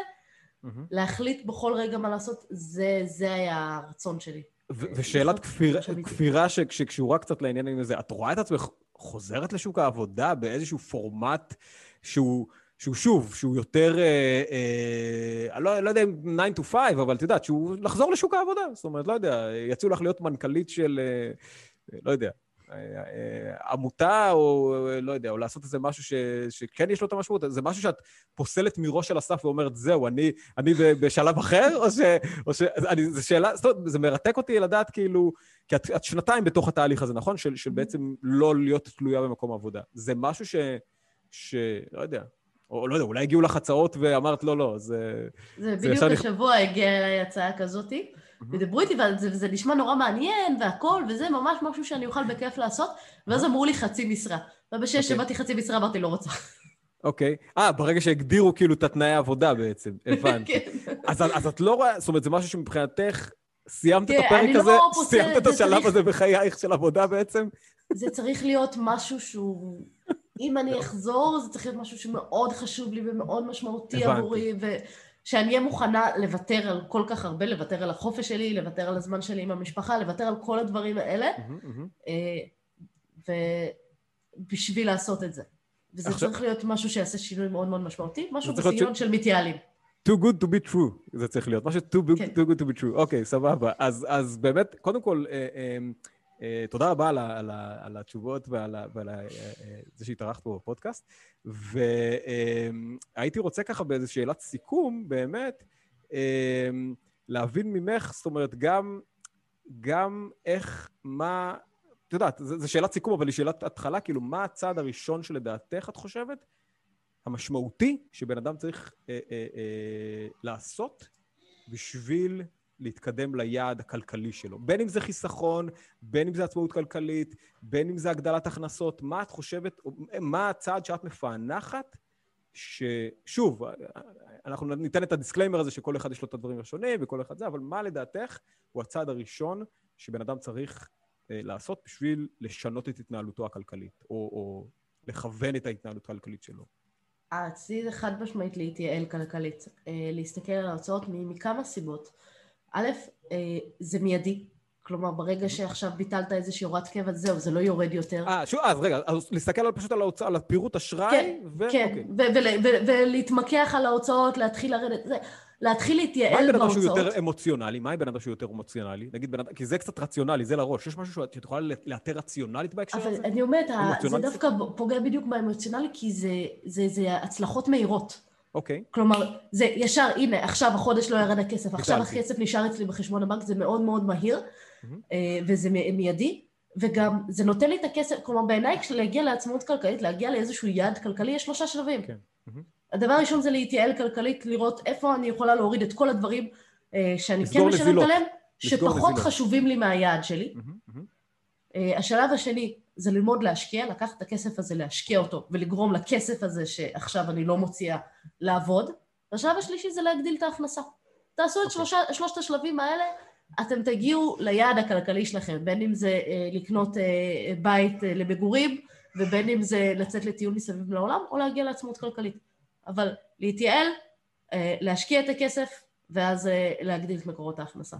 מהמם. להחליט בכל רגע מה לעשות, זה, זה היה הרצון שלי. ו- ושאלת כפיר-. כפירה שקשורה קצת לעניינים הזה, את רואה את עצמך חוזרת לשוק העבודה באיזשהו פורמט שהוא, שהוא שוב, שהוא יותר, אה, אה, אני לא, לא יודע אם 9 to 5, אבל את יודעת, שהוא לחזור לשוק העבודה. זאת אומרת, לא יודע, יציעו לך להיות מנכ"לית של, אה, לא יודע, אה, אה, עמותה, או אה, לא יודע, או לעשות איזה משהו ש, שכן יש לו את המשמעות, זה משהו שאת פוסלת מראש על הסף ואומרת, זהו, אני, אני בשלב אחר, או ש... או ש... אני, זו שאלה, זאת אומרת, זה מרתק אותי לדעת כאילו, כי את, את שנתיים בתוך התהליך הזה, נכון? של, של בעצם לא להיות תלויה במקום עבודה. זה משהו ש... ש... לא יודע. או לא יודע, אולי הגיעו לך הצעות ואמרת, לא, לא, זה... זה זה בדיוק ישר נכ- השבוע הגיעה אליי הצעה כזאתי, ודיברו איתי, וזה נשמע נורא מעניין, והכל, וזה ממש משהו שאני אוכל בכיף לעשות, ואז אמרו לי חצי משרה. ובשש אוקיי. שבאתי חצי משרה, אמרתי, לא רוצה. אוקיי. אה, ברגע שהגדירו כאילו את התנאי העבודה בעצם, הבנתי. כן. אז, אז את לא רואה, זאת אומרת, זה משהו שמבחינתך, סיימת את תראה, הפרק לא הזה, פוסלת, סיימת את השלב צריך- הזה בחייך של עבודה בעצם? זה צריך להיות משהו שהוא... אם אני אחזור, זה צריך להיות משהו שמאוד חשוב לי ומאוד משמעותי הבנתי. עבורי, ושאני אהיה מוכנה לוותר על כל כך הרבה, לוותר על החופש שלי, לוותר על הזמן שלי עם המשפחה, לוותר על כל הדברים האלה. אה, ובשביל לעשות את זה. וזה עכשיו- צריך להיות משהו שיעשה שינוי מאוד מאוד משמעותי, משהו בסגנון של מתייעלים. too good to be true, זה צריך להיות, משהו too, כן. too good to be true. אוקיי, סבבה. אז, אז באמת, קודם כל, אה, אה, אה, תודה רבה על, על, על התשובות ועל, ועל אה, אה, זה שהתארחת פה בפודקאסט. והייתי רוצה ככה באיזו שאלת סיכום, באמת, אה, להבין ממך, זאת אומרת, גם, גם איך, מה, את יודעת, זו שאלת סיכום, אבל היא שאלת התחלה, כאילו, מה הצעד הראשון שלדעתך, את חושבת, המשמעותי שבן אדם צריך אה, אה, אה, לעשות בשביל להתקדם ליעד הכלכלי שלו. בין אם זה חיסכון, בין אם זה עצמאות כלכלית, בין אם זה הגדלת הכנסות, מה את חושבת, מה הצעד שאת מפענחת, ששוב, אנחנו ניתן את ה disclaimer הזה שכל אחד יש לו את הדברים השונים וכל אחד זה, אבל מה לדעתך הוא הצעד הראשון שבן אדם צריך אה, לעשות בשביל לשנות את התנהלותו הכלכלית, או, או לכוון את ההתנהלות הכלכלית שלו? זה חד משמעית להתייעל כלכלית, אה, להסתכל על ההוצאות מכמה סיבות. א', אה, זה מיידי, כלומר ברגע שעכשיו ביטלת איזושהי הוראת קבע, זהו, זה לא יורד יותר. אה, שוב, אז רגע, אז להסתכל פשוט על ההוצאה, על הפירוט אשראי, כן, ו... כן, אוקיי. ולהתמקח על ההוצאות, להתחיל לרדת, זה... להתחיל להתייעל בהוצאות. מה עם בן אדם שהוא יותר אמוציונלי? מה עם בן אדם שהוא יותר אמוציונלי? נגיד בן אדם, כי זה קצת רציונלי, זה לראש. יש משהו שאת יכולה לאתר רציונלית בהקשר הזה? אבל אני אומרת, זה דווקא פוגע בדיוק באמוציונלי, כי זה הצלחות מהירות. אוקיי. Okay. כלומר, זה ישר, הנה, עכשיו החודש לא ירד הכסף, עכשיו הכסף נשאר אצלי בחשבון הבנק, זה מאוד מאוד מהיר, mm-hmm. וזה מיידי, וגם זה נותן לי את הכסף, כלומר בעיניי כשלהגיע לעצמאות כלכלית, להגיע לאיזשהו יעד כלכלי, יש שלושה שלבים. כן. Mm-hmm. הדבר הראשון זה להתייעל כלכלית, לראות איפה אני יכולה להוריד את כל הדברים אה, שאני כן משלמת עליהם, שפחות נזילות. חשובים לי מהיעד שלי. Mm-hmm, mm-hmm. השלב השני זה ללמוד להשקיע, לקחת את הכסף הזה, להשקיע אותו, ולגרום לכסף הזה שעכשיו אני לא מוציאה לעבוד. והשלב השלישי זה להגדיל את ההכנסה. תעשו את. אוקיי. שלושה, שלושת השלבים האלה, אתם תגיעו ליעד הכלכלי שלכם, בין אם זה אה, לקנות אה, בית אה, למגורים, ובין אם זה לצאת לטיול מסביב לעולם, או להגיע לעצמאות כלכלית. אבל להתייעל, אה, להשקיע את הכסף, ואז אה, להגדיל את מקורות ההכנסה.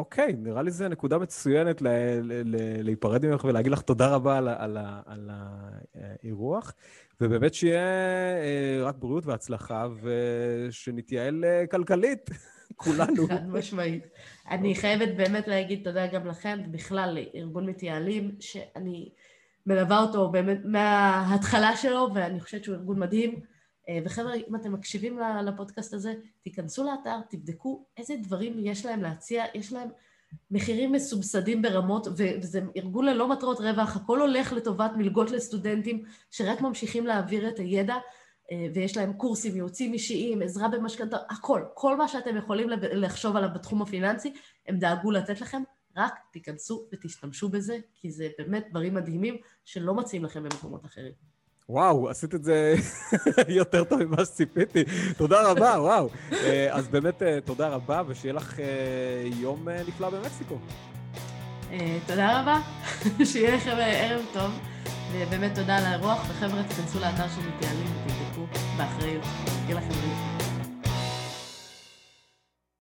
אוקיי, נראה לי זו נקודה מצוינת להיפרד ממך ולהגיד לך תודה רבה על, על, על האירוח, ובאמת שיהיה אה, רק בריאות והצלחה, ושנתייעל כלכלית, כולנו. חד משמעית. אני חייבת באמת להגיד תודה גם לכם, ובכלל לארגון מתייעלים, שאני מלווה אותו באמת מההתחלה שלו, ואני חושבת שהוא ארגון מדהים. אה, וחבר'ה, אם אתם מקשיבים לפודקאסט הזה, תיכנסו לאתר, תבדקו איזה דברים יש להם להציע, יש להם מחירים מסובסדים ברמות, וזה ארגון ללא מטרות רווח, הכל הולך לטובת מלגות לסטודנטים שרק ממשיכים להעביר את הידע, אה, ויש להם קורסים, ייעוצים אישיים, עזרה במשכנתא, הכל, כל מה שאתם יכולים לחשוב עליו בתחום הפיננסי, הם דאגו לתת לכם, רק תיכנסו ותשתמשו בזה, כי זה באמת דברים מדהימים שלא מציעים לכם במקומות אחרים. וואו, עשית את זה יותר טוב ממה שציפיתי. תודה רבה, וואו. אה, אז באמת אה, תודה רבה, ושיהיה לך אה, יום נפלא במקסיקו. תודה רבה, שיהיה לכם ערב טוב, ובאמת תודה על האירוח, וחבר'ה, תכנסו לאתר של מתייעלים ותבדקו באחריות. יהיה לכם בריאות.